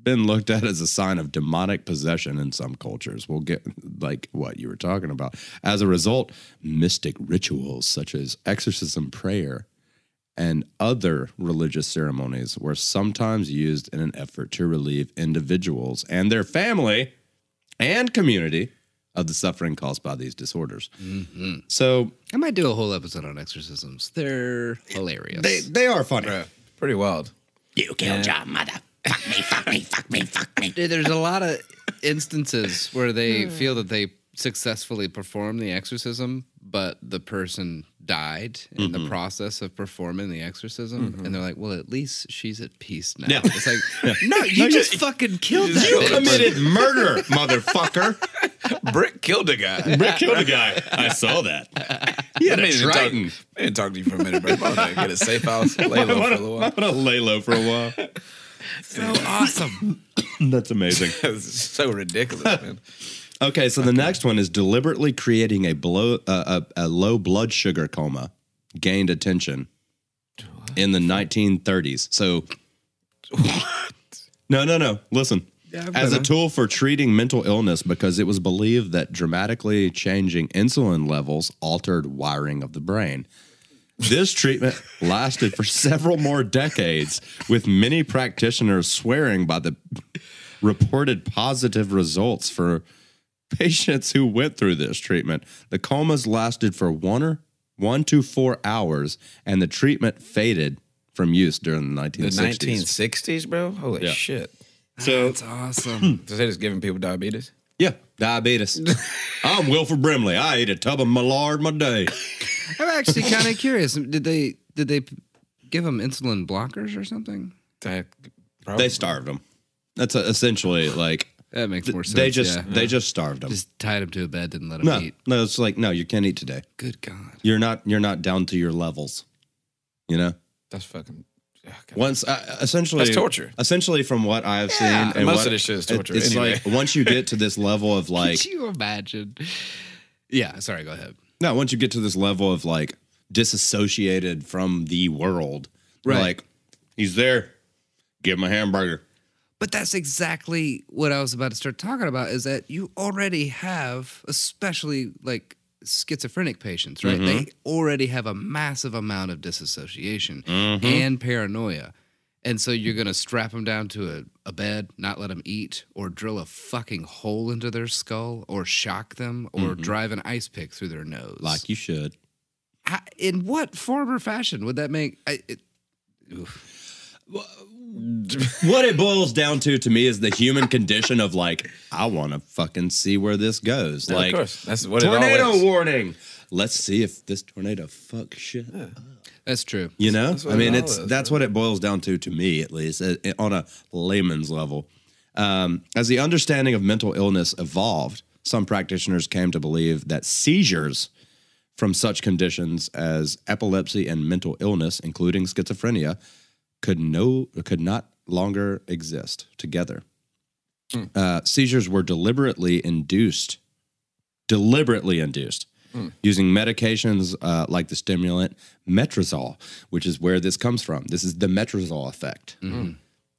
been looked at as a sign of demonic possession in some cultures. We'll get like what you were talking about. As a result, mystic rituals such as exorcism prayer and other religious ceremonies were sometimes used in an effort to relieve individuals and their family and community of the suffering caused by these disorders. Mm-hmm. So I might do a whole episode on exorcisms. They're hilarious. they they are funny. Bruh, pretty wild. You killed your mother. Fuck me, fuck me, fuck me, fuck me. There's a lot of instances where they hmm. feel that they successfully performed the exorcism, but the person died in the mm-hmm. process of performing the exorcism, and mm-hmm. they're like, "Well, at least she's at peace now." Yeah. It's like, no, you just fucking killed that You bitch. committed murder, motherfucker. Brick killed a guy. Brick killed a guy. I saw that. He had I a didn't talk, Triton. I didn't talk to you for a minute, bro. I'm gonna get a safe house, lay low for a little I'm gonna lay low for a while. so awesome. That's amazing. It's so ridiculous, man. Okay, so the next one is deliberately creating a blow uh, a, a low blood sugar coma gained attention in the 1930s. So what? No, no, no. Listen. As a tool for treating mental illness because it was believed that dramatically changing insulin levels altered wiring of the brain. This treatment lasted for several more decades, with many practitioners swearing by the reported positive results for patients who went through this treatment. The comas lasted for one or one to four hours, and the treatment faded from use during the The 1960s. 1960s, bro. Holy Yeah. shit! So, That's awesome. So they just giving people diabetes. yeah, diabetes. I'm Wilford Brimley. I eat a tub of Millard my day. I'm actually kind of curious. Did they did they give them insulin blockers or something? That, They starved them. That's uh essentially like That makes more sense. they just yeah. they just starved them. just tied him to a bed, didn't let him no, eat. no, it's like no, you can't eat today. Good God. You're not you're not down to your levels. You know. That's fucking. Once uh, essentially That's torture. Essentially, from what I've Yeah, seen, and most what- of this shit is it- torture it's anyway. like once you get to this level of like Could you imagine? Yeah, sorry, go ahead. no, once you get to this level of like disassociated from the world, Right. like he's there, give him a hamburger. But that's exactly what I was about to start talking about is that you already have, especially like schizophrenic patients, right? Mm-hmm. They already have a massive amount of disassociation mm-hmm. and paranoia. And so you're going to strap them down to a, a bed, not let them eat, or drill a fucking hole into their skull, or shock them, or mm-hmm. drive an ice pick through their nose. like you should. How- in what form or fashion would that make? I, it, What it boils down to to me is the human condition of like, I want to fucking see where this goes. Yeah, like, of course, that's what it tornado always. warning. Let's see if this tornado fuck shit. that's true. You know, I mean, it's is, that's what it boils down to to me, at least, uh, uh, on a layman's level. Um, as the understanding of mental illness evolved, some practitioners came to believe that seizures from such conditions as epilepsy and mental illness, including schizophrenia, could no could not longer exist together. Uh, seizures were deliberately induced, deliberately induced, using medications uh, like the stimulant Metrazol, which is where this comes from. This is the Metrazol effect,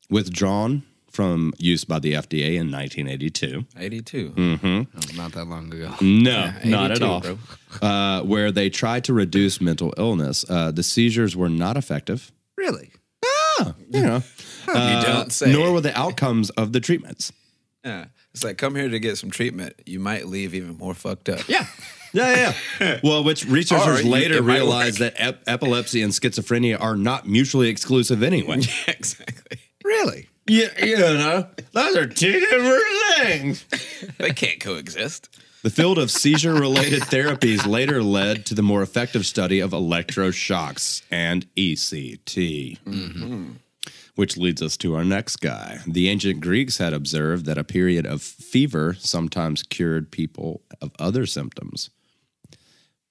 withdrawn from use by the FDA in 1982. 82. Mm. That was not that long ago. No, not at all. Uh, where they tried to reduce mental illness, uh, the seizures were not effective. Really? You know, you uh, don't say. nor were the outcomes of the treatments. Yeah. It's like come here to get some treatment. You might leave even more fucked up. Yeah. Yeah, yeah. well, which researchers Or later it realized that ep- epilepsy and schizophrenia are not mutually exclusive anyway. Yeah, exactly. Really? yeah, you know, those are two different things. They can't coexist. The field of seizure related therapies later led to the more effective study of electroshocks and ECT. Mm-hmm. Which leads us to our next guy. The ancient Greeks had observed that a period of fever sometimes cured people of other symptoms.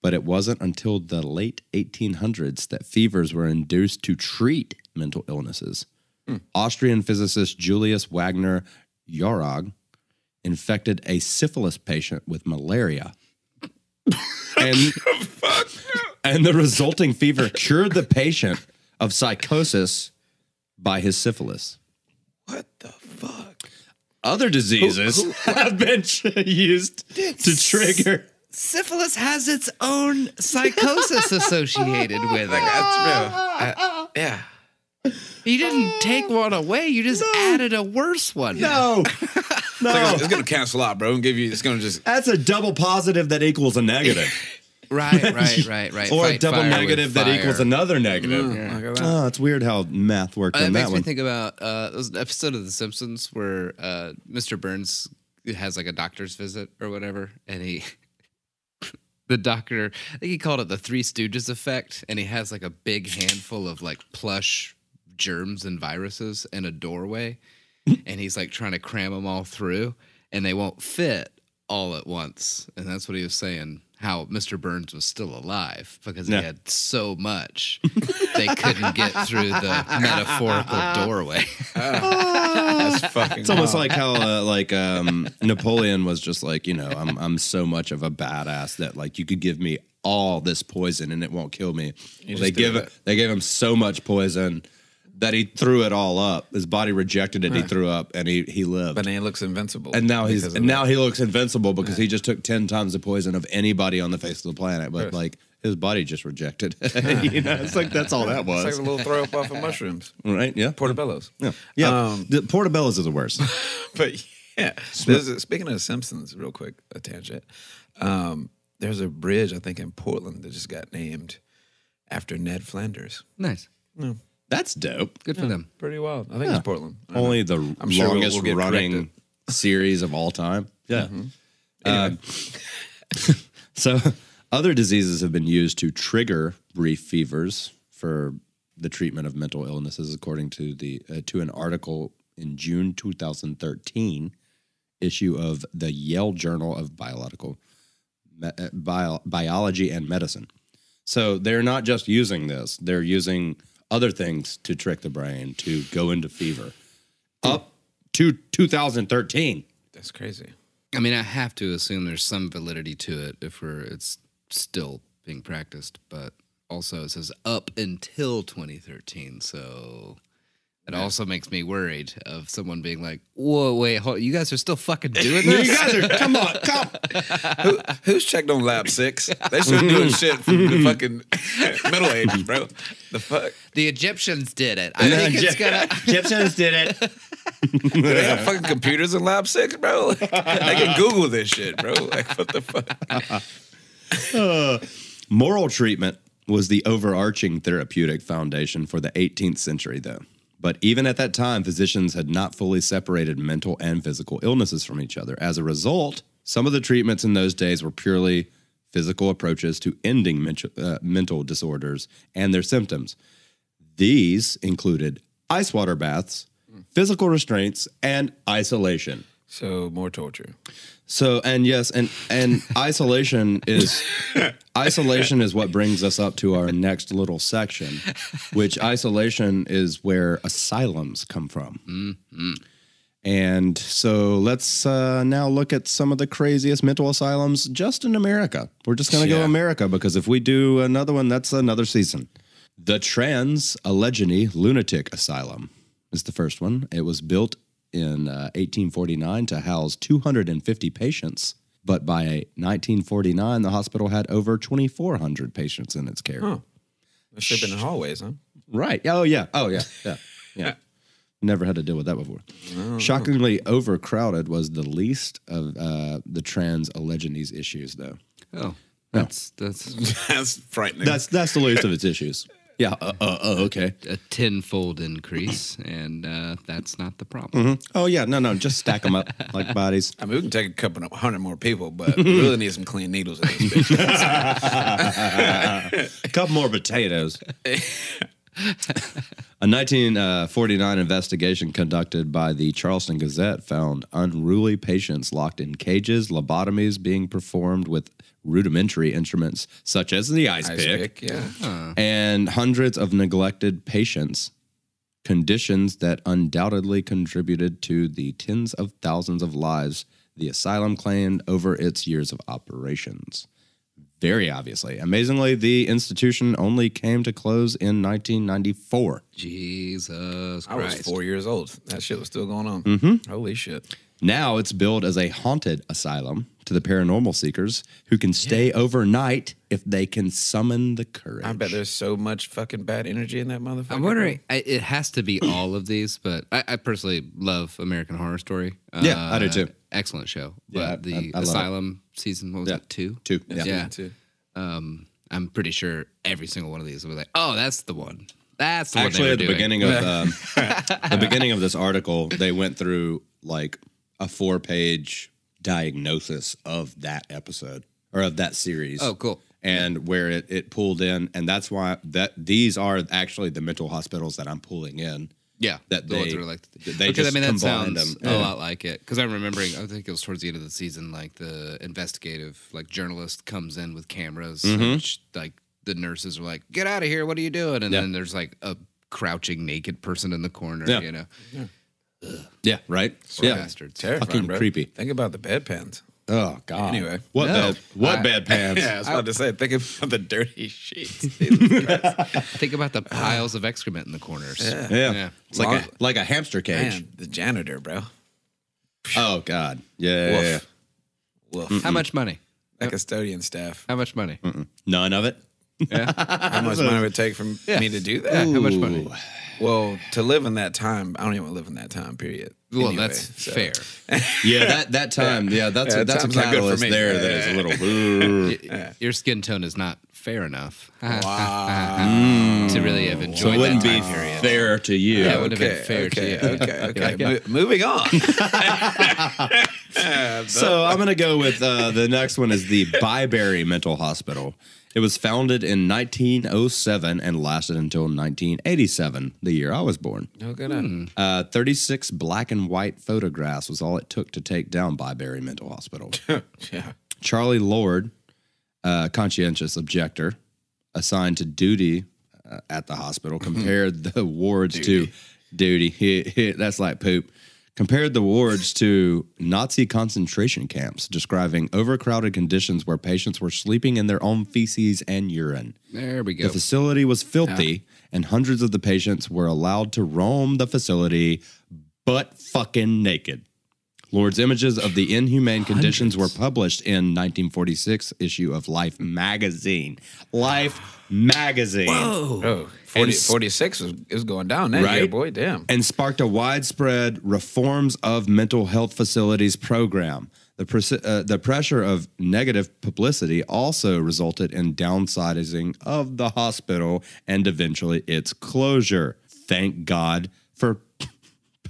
But it wasn't until the late 1800s that fevers were induced to treat mental illnesses. Hmm. Austrian physicist Julius Wagner Jauregg infected a syphilis patient with malaria. And, and the resulting fever cured the patient of psychosis by his syphilis. What the fuck? Other diseases have been used to trigger. Syphilis has its own psychosis associated with it. That's real. I- yeah. You didn't take one away, you just added a worse one. No, It's, no. like, it's gonna cancel out, bro. And give you. It's gonna just. That's a double positive that equals a negative, Right, right, right, right. or a Fight double fire with negative that fire. equals another negative. Look at that. Oh, it's weird how math worked Uh, That on makes that me one. think about uh, there was an episode of The Simpsons where uh, Mr. Burns has like a doctor's visit or whatever, and he, the doctor, I think he called it the Three Stooges effect, and he has like a big handful of like plush germs and viruses in a doorway, and he's like trying to cram them all through, and they won't fit all at once, and that's what he was saying. How Mr. Burns was still alive because Yeah. he had so much they couldn't get through the metaphorical doorway. That's fucking. It's almost like how uh, like um, Napoleon was just like you know I'm I'm so much of a badass that like you could give me all this poison and it won't kill me. Well, they give it they gave him so much poison that he threw it all up. His body rejected it. He threw up and he he lived. But then he looks invincible. and now he's because of and it. now he looks invincible because he just took ten times the poison of anybody on the face of the planet. But Yes. like his body just rejected. you know, it's like that's all that It's was, like a little throw up off of mushrooms. right? Yeah, Portobellos. yeah, yeah. Um, the portobellos are the worst. But yeah, there's a, speaking of Simpsons, real quick, a tangent. Um, there's a bridge I think in Portland that just got named after Ned Flanders. Nice. That's dope. Good for them. Pretty wild. I think it's Portland. I don't know. Only the I'm sure we'll- longest we'll get running series of all time. Yeah. Anyway, So, other diseases have been used to trigger brief fevers for the treatment of mental illnesses, according to the uh, to an article in June 2013 issue of the Yale Journal of Biological Me- uh, Bio, Biology and Medicine. So they're not just using this; they're using other things to trick the brain to go into fever. Up to 2013. that's crazy. I mean, I have to assume there's some validity to it if we're it's still being practiced, but also it says up until 2013, so it also makes me worried of someone being like, "Whoa, wait, hold, you guys are still fucking doing this?" You guys are come on, come. Who, who's checked on Lab Six? They should be doing shit from the fucking Middle Ages, bro. The fuck? the Egyptians did it. I think it's gonna. Egyptians did it. Do they have fucking computers in Lab Six, bro? Like, they can Google this shit, bro. Like, what the fuck? Uh, moral treatment was the overarching therapeutic foundation for the 18th century, though. But even at that time, physicians had not fully separated mental and physical illnesses from each other. As a result, some of the treatments in those days were purely physical approaches to ending mental, uh, mental disorders and their symptoms. These included ice water baths, physical restraints, and isolation. So more torture. So and yes, and and isolation is isolation is what brings us up to our next little section, which isolation is where asylums come from. And so let's uh, now look at some of the craziest mental asylums just in America. We're just going to go Yeah. America because if we do another one, that's another season. The Trans Allegheny Lunatic Asylum is the first one. It was built in uh, 1849 to house 250 patients, but by 1949, the hospital had over 2,400 patients in its care. They're sleeping in hallways, huh? Right. Oh yeah. Oh yeah. Yeah. Yeah. Never had to deal with that before. Shockingly overcrowded was the least of uh, the trans Alleghenies issues, though. Oh, that's that's That's frightening. That's that's the least of its issues. Yeah. Uh, uh, uh, okay. a tenfold increase, and uh, that's not the problem. Oh yeah. No, no. Just stack them up like bodies. I mean, we can take a couple of hundred more people, but we really need some clean needles in this bitch. A couple more potatoes. A 1949 investigation conducted by the Charleston Gazette found unruly patients locked in cages, lobotomies being performed with rudimentary instruments such as the ice, Ice pick, pick, yeah. and hundreds of neglected patients. Conditions that undoubtedly contributed to the tens of thousands of lives the asylum claimed over its years of operations. Very obviously. Amazingly, the institution only came to close in 1994. Jesus Christ. I was four years old. That shit was still going on. Mm-hmm. Holy shit. Now it's billed as a haunted asylum to the paranormal seekers who can stay overnight if they can summon the courage. I bet there's so much fucking bad energy in that motherfucker. I'm wondering. I, it has to be all of these, but I, I personally love American Horror Story. Uh, Yeah, I do too. Excellent show. Yeah, but the I- I love it. Asylum season what was Yeah. it two? Two, yeah. yeah. too. Um, I'm pretty sure every single one of these will be like, oh, that's the one. That's the one Actually, at the doing. beginning of um, the beginning of this article, they went through like a four-page diagnosis of that episode or of that series. Oh, cool. And where it, it pulled in, and that's why that these are actually the mental hospitals that I'm pulling in. Yeah, that the ones they- that are like they because I just mean that sounds them. a Yeah. lot like it. Because I'm remembering, I think it was towards the end of the season, like the investigative like journalist comes in with cameras, Mm-hmm. and sh- like the nurses are like, "Get out of here! What are you doing?" And Yeah. then there's like a crouching naked person in the corner. Yeah. You know, Yeah, right. Poor yeah, bastards. Terrifying, Fucking bro. creepy. Think about the bedpans. Oh God. Anyway. what No. bad? What I- bad pants? Yeah, I was about to say, think about the dirty sheets. think about the piles of excrement in the corners. Yeah. Yeah, Yeah. it's like a like a hamster cage. Man, the janitor, bro. Oh God. Yeah, yeah, Woof. yeah. Woof. How much money? That custodian staff. How much money? None of it. Yeah. How much money would it take for me to do that? How much money? Well, to live in that time, I don't even live in that time period. Well, anyway, that's so- fair. Yeah, that that time. Yeah, that's Yeah, a, that's a time's good for catalyst me. there Yeah, that is yeah, a little. Y- Your skin tone is not fair enough Wow. to really have enjoyed so it wouldn't that be period. fair to you. Yeah, it wouldn't have been fair okay, to you. Okay, okay. Like, yeah. Mo- moving on. So I'm gonna go with uh, the next one is the Byberry Mental Hospital. It was founded in 1907 and lasted until 1987, the year I was born. no good. Hmm. Uh, 36 black and white photographs was all it took to take down Byberry Mental Hospital. Yeah. Charlie Lord, uh, conscientious objector, assigned to duty uh, at the hospital, compared the wards to duty. He- he- that's like poop. Compared the wards to Nazi concentration camps, describing overcrowded conditions where patients were sleeping in their own feces and urine. There we go. The facility was filthy, and hundreds of the patients were allowed to roam the facility butt fucking naked. Lord's images of the inhumane conditions were published in 1946 issue of Life magazine. Life magazine. Oh, 40, 46 is, it was going down that year, boy. Damn. and sparked a widespread reforms of mental health facilities program. The, pres- uh, the pressure of negative publicity also resulted in downsizing of the hospital and eventually its closure. Thank God for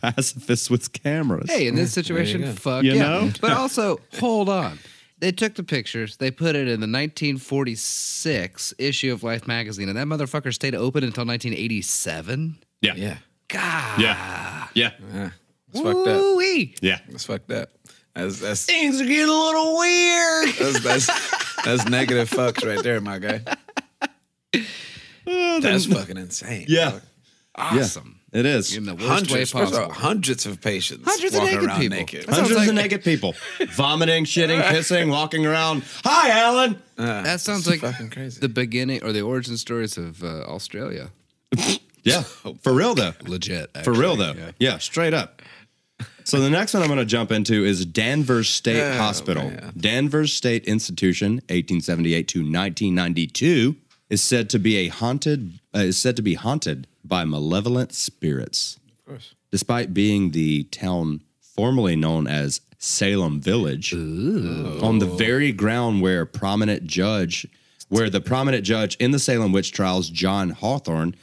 pacifists with cameras. Hey, in this situation, go. fuck You yeah. know? But also, hold on. They took the pictures, they put it in the 1946 issue of Life magazine, and that motherfucker stayed open until 1987. yeah, Yeah. God. yeah, yeah, Yeah. It's fucked up. Woo-wee. yeah. It's fucked up. That's that's Things are getting a little weird. that's that's, that's negative fucks right there, my guy. Oh, that's fucking insane. Yeah, Awesome. It is. In the worst Hundreds, way first of all, possible. hundreds of patients Hundreds of naked people. naked. Hundreds like- of naked people vomiting, shitting, pissing, walking around. Hi, Alan. That sounds like fucking crazy. the beginning or the origin stories of uh, Australia. Yeah, for real though. Legit. For real though. Yeah. Yeah. straight up. So the next one I'm going to jump into is Danvers State Oh, Hospital. man. Danvers State Institution, 1878 to 1992, is said to be a haunted uh, is said to be haunted by malevolent spirits. Of course. Despite being the town formerly known as Salem Village, on the very ground where prominent judge, where the prominent judge in the Salem witch trials, John Hathorne,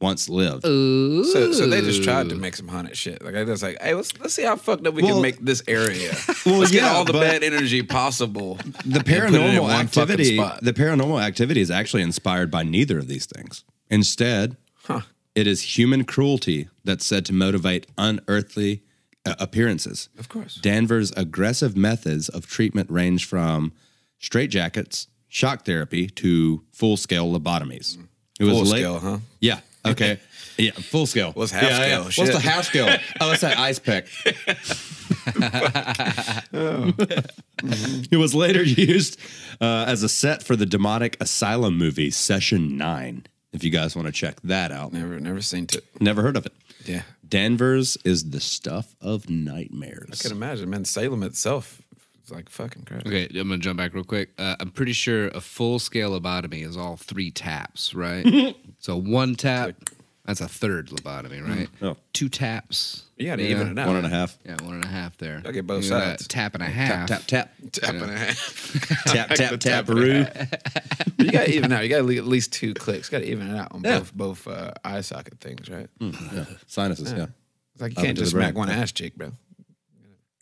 once lived. So, so they just tried to make some haunted shit. Like I was like, hey, let's let's see how fucked up we Well- can make this area. Well, let's get all the bad energy possible. the and put it in paranormal activity the paranormal activity is actually inspired by neither of these things instead Huh. it is human cruelty that's said to motivate unearthly uh, appearances Of course. danvers aggressive methods of treatment range from straitjackets shock therapy to full-scale lobotomies it was Full late- scale, huh? yeah okay yeah full scale What's half Yeah, yeah. scale? what's the half scale oh it's that ice pick It was later used uh, as a set for the demonic asylum movie Session 9. If you guys want to check that out. Never never seen it. Never heard of it. Yeah. Danvers is the stuff of nightmares. I can imagine, man. Salem itself is like fucking crazy. Okay, I'm gonna jump back real quick. Uh, I'm pretty sure a full scale lobotomy is all three taps, right? so one tap, that's a third lobotomy, right? Oh. Two taps. You gotta yeah. even it out. One and a half. Yeah, one and a half there. Okay, both You got a sides. Tap and a Tap, half. tap, tap. Tap and a half. Tap, tap, The tap, tap roo. You gotta even out. You gotta at least two clicks. You gotta even it out on Yeah. both both uh, eye socket things, right? Sinuses, yeah. It's like you Up can't just smack one ass cheek, bro.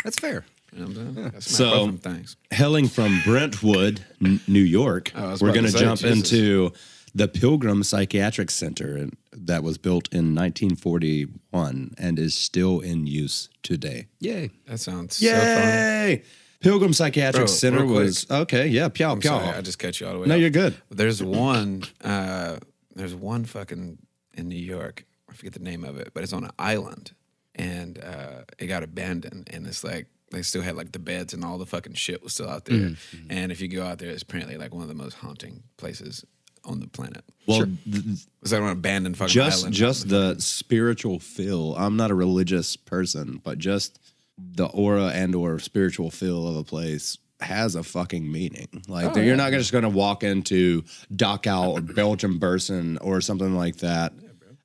That's fair. You know what I'm saying? So- both of them things. Hailing from Brentwood, N- New York, Oh, we're going to say, jump Jesus. into the Pilgrim Psychiatric Center that was built in 1941 and is still in use today. Yay. That sounds so fun. Yay! Pilgrim Psychiatric Bro, Center was okay. Yeah, pyow, I'm pyow. sorry, I just cut you all the way. no, you're good. There's one. Uh, there's one fucking in New York. I forget the name of it, but it's on an island, and uh, it got abandoned. And it's like they still had like the beds and all the fucking shit was still out there. Mm-hmm. And if you go out there, it's apparently like one of the most haunting places on the planet. Well, th- It's like an abandoned fucking just island. just the spiritual feel. I'm not a religious person, but just the aura and or spiritual feel of a place has a fucking meaning. Like you're not just going to walk into Dachau or Belgium Bursen or something like that,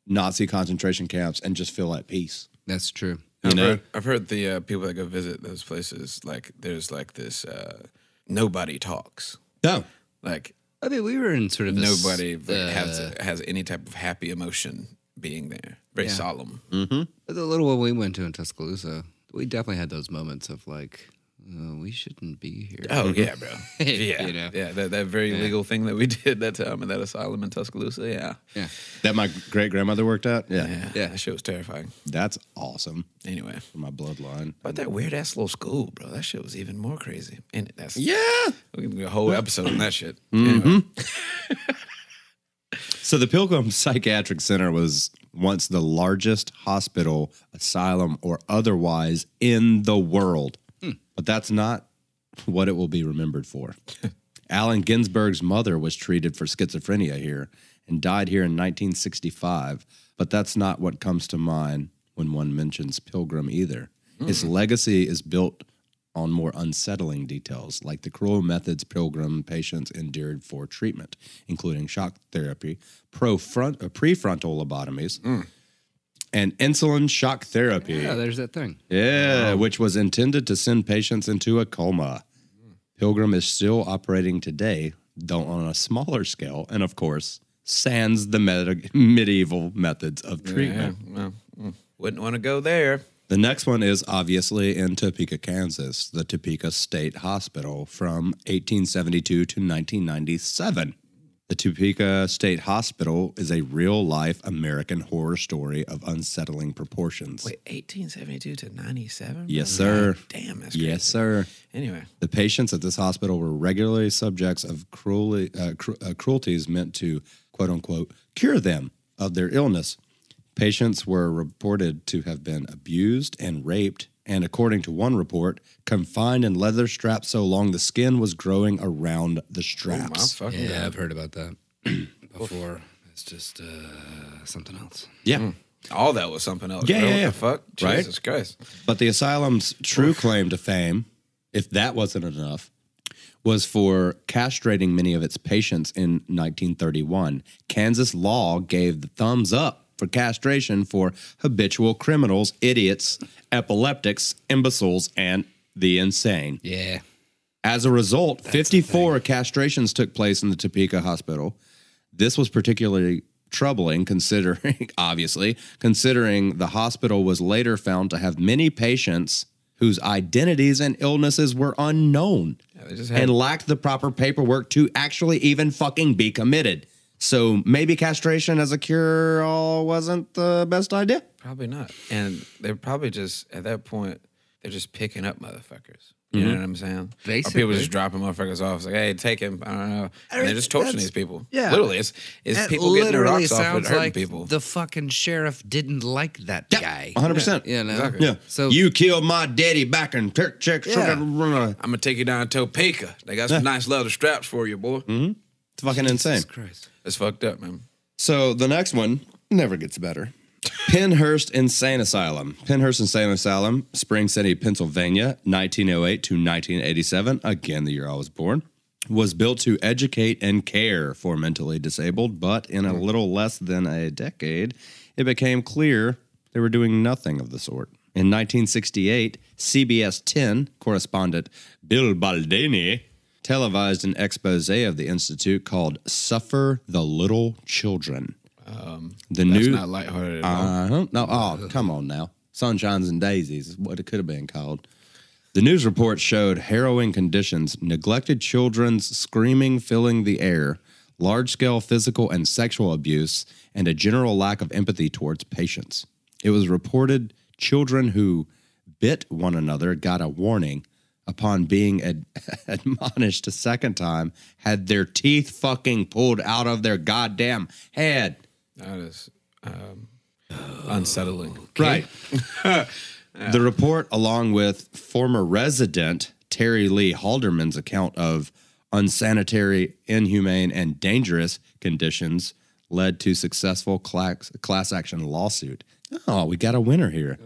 Nazi concentration camps, and just feel at peace. That's true. You I've, know? heard, I've heard the uh, people that go visit those places, like there's like this uh, nobody talks. No. Like I mean, we were in sort of this, nobody uh, has has any type of happy emotion being there. Very Yeah. solemn. the little one we went to in Tuscaloosa. We definitely had those moments of like, oh, we shouldn't be here. Oh yeah, bro. Yeah, You know? yeah. That, that very legal thing that we did that time in that asylum in Tuscaloosa. Yeah, Yeah. That my great grandmother worked at? Yeah. yeah. Yeah. That shit was terrifying. That's awesome Anyway, for my bloodline. but that weird ass little school, bro. That shit was even more crazy. And that's Yeah. we can do a whole episode on that shit. Mm-hmm. So the Pilgrim Psychiatric Center was once the largest hospital, asylum, or otherwise in the world. But that's not what it will be remembered for. Allen Ginsberg's mother was treated for schizophrenia here and died here in 1965. But that's not what comes to mind when one mentions Pilgrim either. His legacy is built on more unsettling details, like the cruel methods Pilgrim patients endured for treatment, including shock therapy, profront, uh, prefrontal lobotomies, and insulin shock therapy. Yeah, there's that thing. Yeah, which was intended to send patients into a coma. Pilgrim is still operating today, though on a smaller scale, and of course, sans the med- medieval methods of yeah, treatment. well, mm, wouldn't want to go there. The next one is obviously in Topeka, Kansas, the Topeka State Hospital from 1872 to 1997. The Topeka State Hospital is a real life American horror story of unsettling proportions. Wait, 1872 to 97? Yes, sir. Damn, that's crazy. Yes, sir. Anyway, The patients at this hospital were regularly subjects of cruelly, uh, cru- uh, cruelties meant to, quote unquote, cure them of their illness. Patients were reported to have been abused and raped, and according to one report, confined in leather straps so long the skin was growing around the straps. fucking Yeah, God. I've heard about that before. It's just uh, something else. yeah. All that was something else. Yeah, bro. yeah, What yeah. the fuck? Right? Jesus Christ. But the asylum's true claim to fame, if that wasn't enough, was for castrating many of its patients in 1931. Kansas law gave the thumbs up for castration for habitual criminals, idiots, epileptics, imbeciles, and the insane. Yeah. As a result, 54 castrations took place in the Topeka hospital. This was particularly troubling considering obviously considering the hospital was later found to have many patients whose identities and illnesses were unknown had- and lacked the proper paperwork to actually even fucking be committed. So maybe castration as a cure all wasn't the best idea. Probably not. And they're probably just, at that point, they're just picking up motherfuckers. You know what I'm saying? Or people just dropping motherfuckers off. It's like, hey, take him. I don't know. And they're just torturing these people. yeah. Literally. It's, it's That people getting their rocks off and sounds hurting like people. the fucking sheriff didn't like that guy. 100%. You know? Exactly. Yeah. So you killed my daddy back in Turk Czech. Yeah. I'm going to take you down to Topeka. They got some nice leather straps for you, boy. Mm. It's fucking insane. Christ. It's fucked up, man. So the next one never gets better. Pennhurst Insane Asylum. Pennhurst Insane Asylum, Spring City, Pennsylvania, 1908 to 1987, again the year I was born, was built to educate and care for mentally disabled, but in a little less than a decade, it became clear they were doing nothing of the sort. In 1968, CBS 10 correspondent Bill Baldini televised an expose of the institute called "Suffer the Little Children." the That's new, not lighthearted at all. uh, no, oh, come on now, "Sunshines and Daisies" is what it could have been called. The news report showed harrowing conditions, neglected children's screaming filling the air, large scale physical and sexual abuse, and a general lack of empathy towards patients. It was reported children who bit one another got a warning. Upon being ad- admonished a second time, had their teeth fucking pulled out of their goddamn head. That is um, unsettling. Right. the report, along with former resident Terri Lee Halderman's account of unsanitary, inhumane, and dangerous conditions, led to successful class, class action lawsuit. Oh, we got a winner here.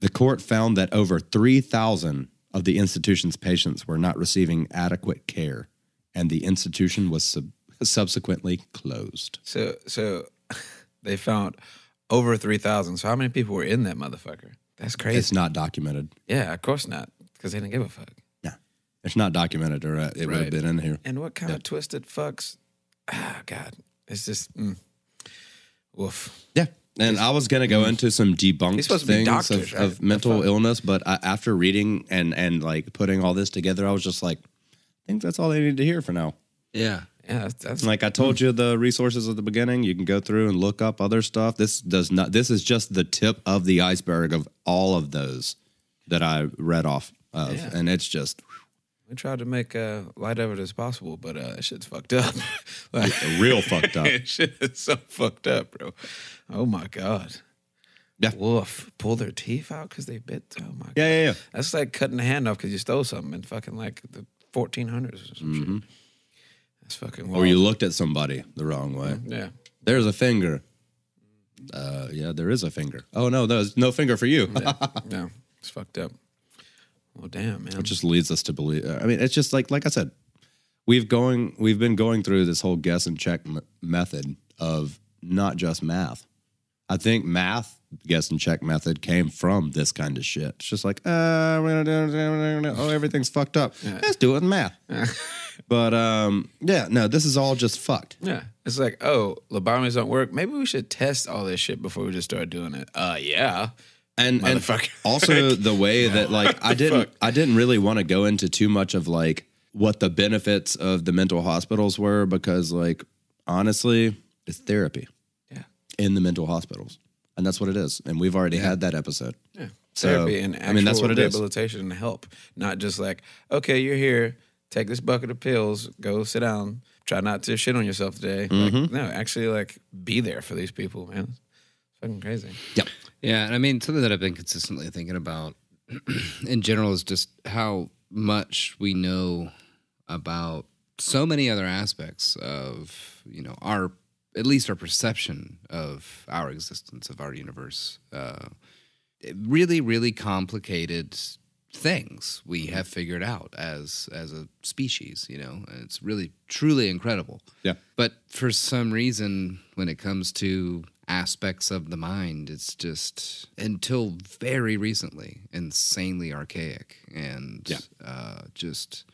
The court found that over 3,000 of the institution's patients were not receiving adequate care, and the institution was sub- subsequently closed. So so they found over three thousand. So how many people were in that motherfucker? That's crazy. It's not documented. yeah, of course not, because they didn't give a fuck. No, it's not documented, or uh, it would have been in here. And what kind of twisted fucks? Ah, God, it's just mm. woof. Yeah. And I was gonna go into some debunked These supposed to be things doctors, of, right? of mental illness, but I, after reading and and like putting all this together, I was just like, I think that's all they need to hear for now. Yeah. Yeah, that's, that's Like I told you, the resources at the beginning, you can go through and look up other stuff. This does not. This is just the tip of the iceberg of all of those that I read off of, Yeah. and it's just we tried to make uh, light of it as possible, but uh, that shit's fucked up. like, real fucked up. shit is so fucked up, bro. Oh my god. Yeah. Woof. Pull their teeth out because they bit. Oh my god. Yeah, yeah, yeah. That's like cutting a hand off because you stole something in fucking like the 1400s or some shit. That's fucking wild. Mm-hmm. Or you looked at somebody the wrong way. Yeah. There's a finger. Uh, yeah, there is a finger. Oh no, there's no finger for you. Yeah. It's fucked up. Well, damn, man. It just leads us to believe. I mean, it's just like like I said, we've going we've been going through this whole guess and check m- method of not just math. I think math guess and check method came from this kind of shit. It's just like, uh, we're gonna do, we're gonna do- oh, everything's fucked up. Let's do it with math. but um, yeah, no, this is all just fucked. Yeah. It's like, oh, lobotomies don't work. Maybe we should test all this shit before we just start doing it. Uh, yeah. and and also the way that like I didn't I didn't really want to go into too much of like what the benefits of the mental hospitals were because like honestly it's therapy Yeah. In the mental hospitals and that's what it is and we've already had that episode Yeah. So, Therapy and actual I mean, that's what it is. rehabilitation and help. Not just like, okay, you're here, take this bucket of pills, go sit down, try not to shit on yourself today. Mm-hmm. Like, no, actually like be there for these people, man. It's fucking crazy. yep Yeah, and I mean something that I've been consistently thinking about in general is just how much we know about so many other aspects of you know our at least our perception of our existence of our universe. Uh, really, really complicated things we have figured out as as a species. You know, and it's really truly incredible. yeah But for some reason, when it comes to aspects of the mind, it's just until very recently insanely archaic and Yeah. uh, just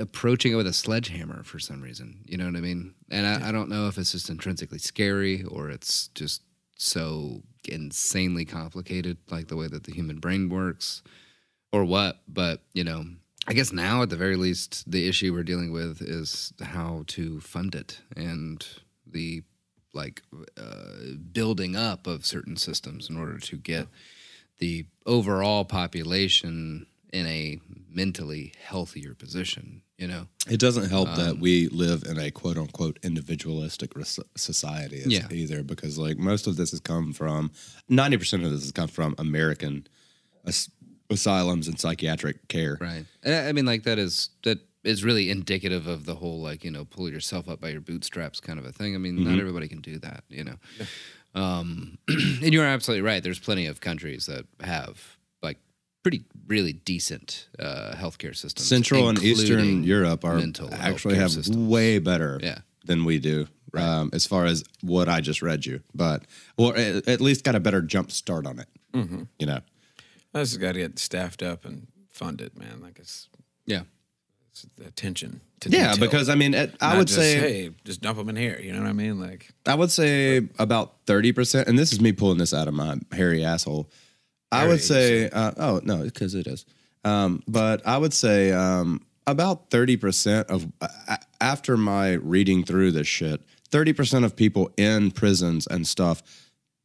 approaching it with a sledgehammer for some reason. You know what I mean? And I, I don't know if it's just intrinsically scary or it's just so insanely complicated, like the way that the human brain works or what. But, you know, I guess now at the very least, the issue we're dealing with is how to fund it and the like uh, building up of certain systems in order to get the overall population in a mentally healthier position. You know, it doesn't help Um, that we live in a quote unquote individualistic res- society Yeah. either because like most of this has come from 90% of this has come from American as- asylums and psychiatric care right? I I mean, like that is that is really indicative of the whole like you know pull yourself up by your bootstraps kind of a thing. I mean, not everybody can do that. You know, um, and you're absolutely right. There's plenty of countries that have pretty really decent uh, healthcare systems. Central and Eastern Europe are actually have systems. way better Yeah. than we do um, as far as what I just read you, but or at, at least got a better jump start on it. Mm-hmm. You know, I just got to get staffed up and funded, man. Like it's, yeah. it's the attention to yeah, detail. because I mean, it, I Not would just, say hey, just dump them in here. You know what I mean? Like, I would say about thirty percent, and this is me pulling this out of my hairy asshole. I would say, uh, oh no, because it is. Um, but I would say um, about thirty percent of uh, after my reading through this shit, thirty percent of people in prisons and stuff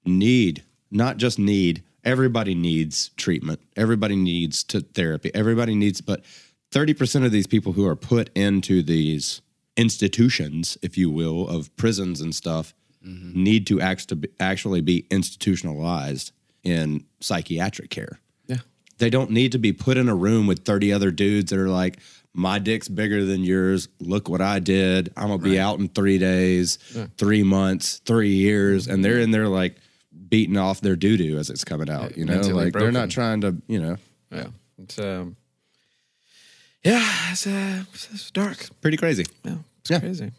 need not just need. Everybody needs treatment. Everybody needs to therapy. Everybody needs, but thirty percent of these people who are put into these institutions, if you will, of prisons and stuff, need to act to be, actually be institutionalized in psychiatric care. yeah, They don't need to be put in a room with 30 other dudes that are like, my dick's bigger than yours. Look what I did. I'm gonna be out in three days, three months, three years, and they're in there like beating off their doo doo as it's coming out. You know, like they're not trying to, you know, yeah. It's um, Yeah, it's, uh, it's, it's dark. Pretty crazy. Yeah, it's Yeah. crazy.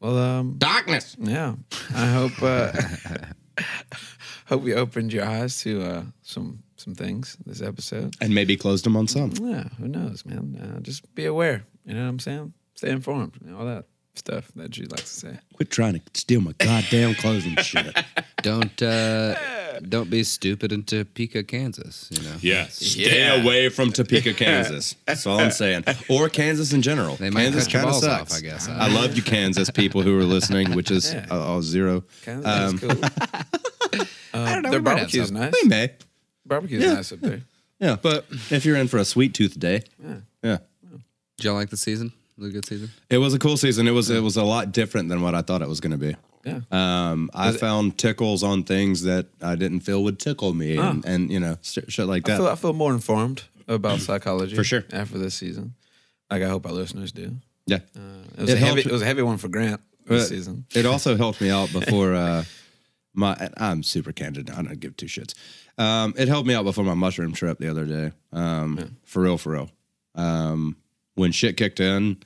Well, um, Darkness. yeah. I hope uh, hope we opened your eyes to uh, some some things this episode. And maybe closed them on some. Yeah, who knows, man? Uh, just be aware. You know what I'm saying? Stay informed. You know, all that stuff that you like to say. Quit trying to steal my goddamn clothes and shit. Don't uh, don't be stupid in Topeka, Kansas. You know. Yes. Stay away from Topeka, Kansas. That's all I'm saying. Or Kansas in general. They might Kansas kind of balls off, sucks. I guess. I love you, Kansas people who are listening, which is Yeah. uh, all zero. Kind of cool. I don't know. Their we might have barbecue's some. nice. We may. Barbecue's Yeah. nice up there. Yeah, but if you're in for a sweet tooth day, yeah. yeah. Did y'all like the season? It Was it a good season? It was a cool season. It was it was a lot different than what I thought it was going to be. Yeah. Um, I found tickles on things that I didn't feel would tickle me, and, and you know st- shit like I that. feel I feel more informed about psychology For sure. after this season. Like I hope our listeners do. yeah, It was, It a heavy, it was a heavy one for Grant this Uh, season. It also helped me out before uh, my. I'm super candid. I don't give two shits. Um, it helped me out before my mushroom trip the other day. Um, For real, for real. Um, when shit kicked in,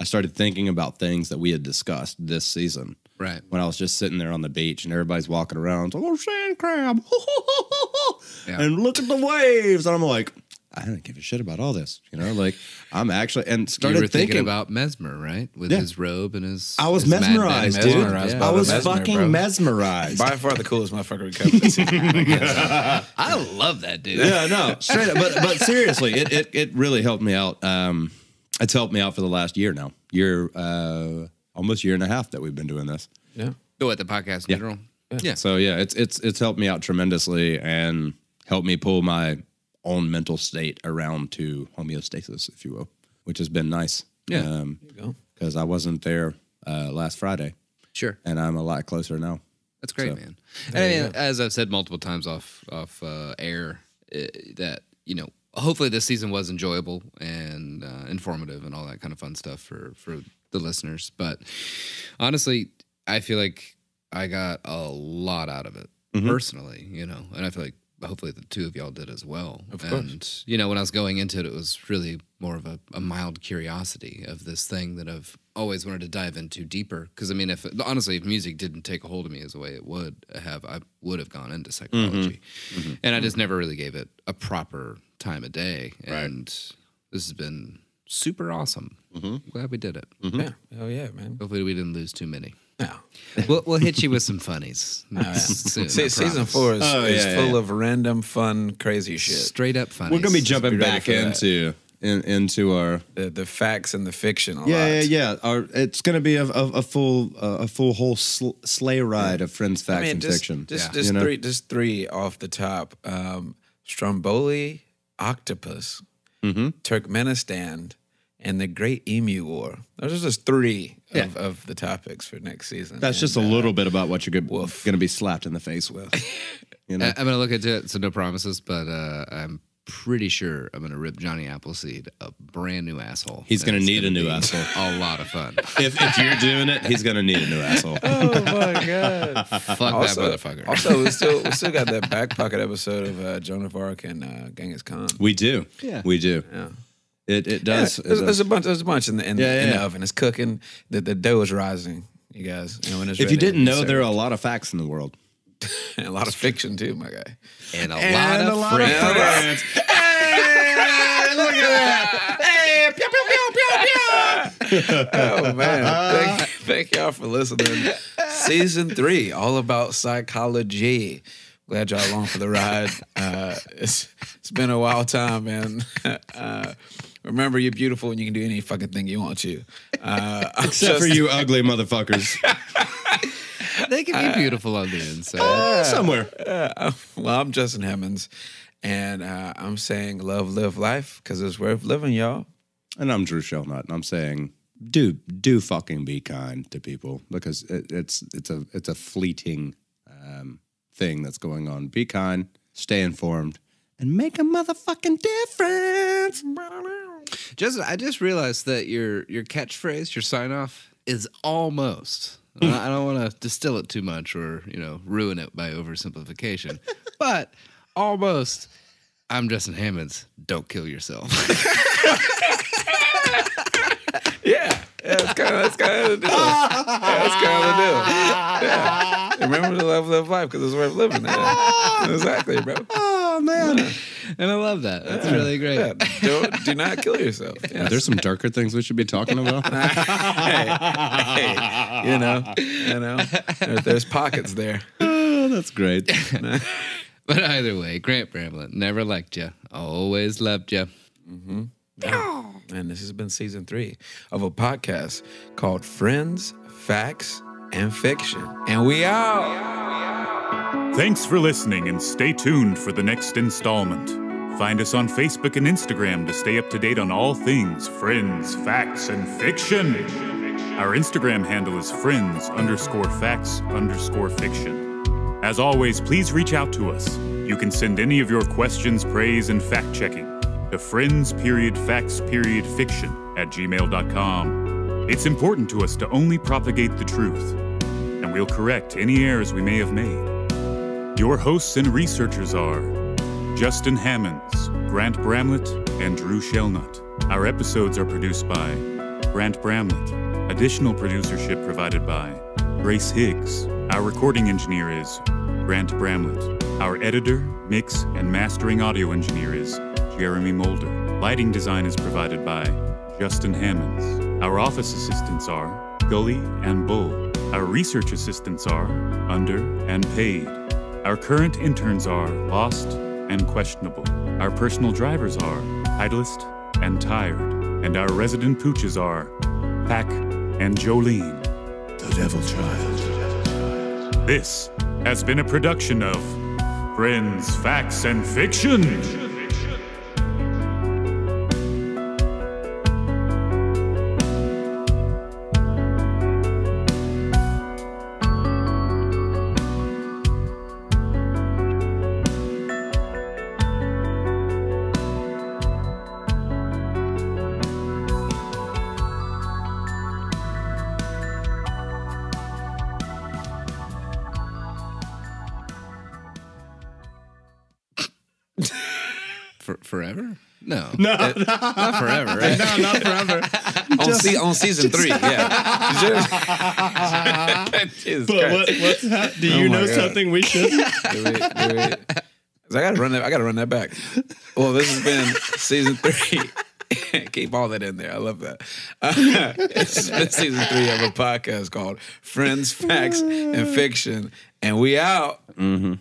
I started thinking about things that we had discussed this season. Right. When I was just sitting there on the beach and everybody's walking around, oh sand crab, Yeah. and look at the waves, and I'm like, I don't give a shit about all this, you know. Like I'm actually and You started were thinking, thinking about Mesmer, right? With Yeah. his robe and his. I was his mesmerized, dude. Mesmerized Yeah. by I was mesmer, fucking bro. mesmerized. By far the coolest motherfucker we covered this season. I. I love that dude. yeah, no, straight up. But but seriously, it, it it really helped me out. Um, it's helped me out for the last year now. Year, uh, almost year and a half that we've been doing this. yeah. Go at the podcast in general. Yeah. So yeah, it's it's it's helped me out tremendously and helped me pull my own mental state around to homeostasis, if you will, which has been nice. Yeah. Um, go. because I wasn't there uh, last Friday, Sure. and I'm a lot closer now. That's great, So, man. And I mean, as I've said multiple times off off uh, air, uh, that you know, hopefully this season was enjoyable and uh, informative and all that kind of fun stuff for for the listeners. But honestly, I feel like I got a lot out of it mm-hmm. personally, you know, and I feel like hopefully the two of y'all did as well. Of course. And you know, when I was going into it, it was really more of a, a mild curiosity of this thing that I've always wanted to dive into deeper. Because I mean, if honestly, if music didn't take a hold of me as the way it would have, I would have gone into mm-hmm. psychology, mm-hmm. and I just never really gave it a proper time of day. And this has been super awesome. Glad we did it. Yeah. Oh yeah, man. Hopefully, we didn't lose too many. Yeah. We'll, we'll hit you with some funnies soon. I Se- season four is, Oh, is yeah, full yeah. of random, fun, crazy shit. straight up funny. We're gonna be jumping be back into in, into our The, the facts and the fiction. A yeah lot. yeah yeah. Our, it's gonna be a, a, a full uh, a full whole sl- sleigh ride of friends, facts, I mean, and just, fiction. Just, Yeah. just You know? three, just three off the top. Um, Stromboli, octopus, Mm-hmm. Turkmenistan, and the Great Emu War. Those are just three Yeah. of, of the topics for next season. That's just a uh, little bit about what you're gonna, gonna be slapped in the face with. You know, I, I'm gonna look into it, so no promises, but uh, I'm pretty sure I'm gonna rip Johnny Appleseed a brand new asshole. He's gonna it's need a new asshole. A lot of fun. if, if you're doing it, he's gonna need a new asshole. Oh my god! Fuck also, that motherfucker. also, we still we still got that back pocket episode of uh, Joan of Arc and uh, Genghis Khan. We do. Yeah. we do. Yeah. It it Yeah, does. there's, it there's does. a bunch. There's a bunch in the in, Yeah, the, in the oven. It's cooking. The the dough is rising. You guys, you know, when it's If you didn't know, there are a lot of facts in the world. And a lot of fiction too, my guy. and a And lot a of lot of friends. friends. Hey, look at that. Hey, pew, pew, pew, pew, pew. Oh man, thank, thank y'all for listening. Season three, all about psychology. Glad y'all along for the ride. Uh, it's it's been a wild time, man. Uh, remember, you're beautiful and you can do any fucking thing you want to. Uh, I'm Except for you ugly motherfuckers. They can be beautiful on the inside. Uh, somewhere. Uh, well, I'm Justin Hammonds, and uh, I'm saying love, live life because it's worth living, y'all. And I'm Drew Shelnut, and I'm saying, do do fucking be kind to people because it, it's it's a it's a fleeting um, thing that's going on. Be kind, stay informed, and make a motherfucking difference. Justin, I just realized that your your catchphrase, your sign off, is almost. I I don't want to distill it too much or you know ruin it by oversimplification, but almost I'm Justin Hammonds. Don't kill yourself. Yeah, yeah, that's kind of that's kind of the deal. Yeah, that's kind of the deal. Yeah. Remember to love, live life because it's worth living. Yeah. Exactly, bro. oh man, and I love that. That's really great. Yeah, don't, do not kill yourself. Yes. There's some darker things we should be talking about. hey, hey, you know, you know, there, there's pockets there. oh, that's great. But either way, Grant Bramlett never liked you, always loved you. And this has been season three of a podcast called Friends, Facts, and Fiction. And we out. Thanks for listening and stay tuned for the next installment. Find us on Facebook and Instagram to stay up to date on all things friends, facts, and fiction. Our Instagram handle is friends underscore facts underscore fiction. As always, please reach out to us. You can send any of your questions, praise, and fact checking to friends period facts period fiction at gmail.com. It's important to us to only propagate the truth, and we'll correct any errors we may have made. Your hosts and researchers are Justin Hammonds, Grant Bramlett, and Drew Shelnut. Our episodes are produced by Grant Bramlett. Additional producership provided by Grace Higgs. Our recording engineer is Grant Bramlett. Our editor, mix, and mastering audio engineer is Jeremy Mulder. Lighting design is provided by Justin Hammonds. Our office assistants are Gully and Bull. Our research assistants are Under and Paid. Our current interns are Lost and Questionable. Our personal drivers are Titleist and Tired. And our resident pooches are Pack and Jolene, the Devil Child. This has been a production of Friends, Facts, and Fiction. No, no, not forever. Right? no, not forever. On, se- on season three, yeah. Jesus But what, what's hap- do you Oh know God. something we should? Do we- do we- 'Cause I gotta run that. I gotta run that back. Well, this has been season three. Keep all that in there. I love that. it's been season three of a podcast called Friends, Facts, and Fiction, and we out. Mm-hmm.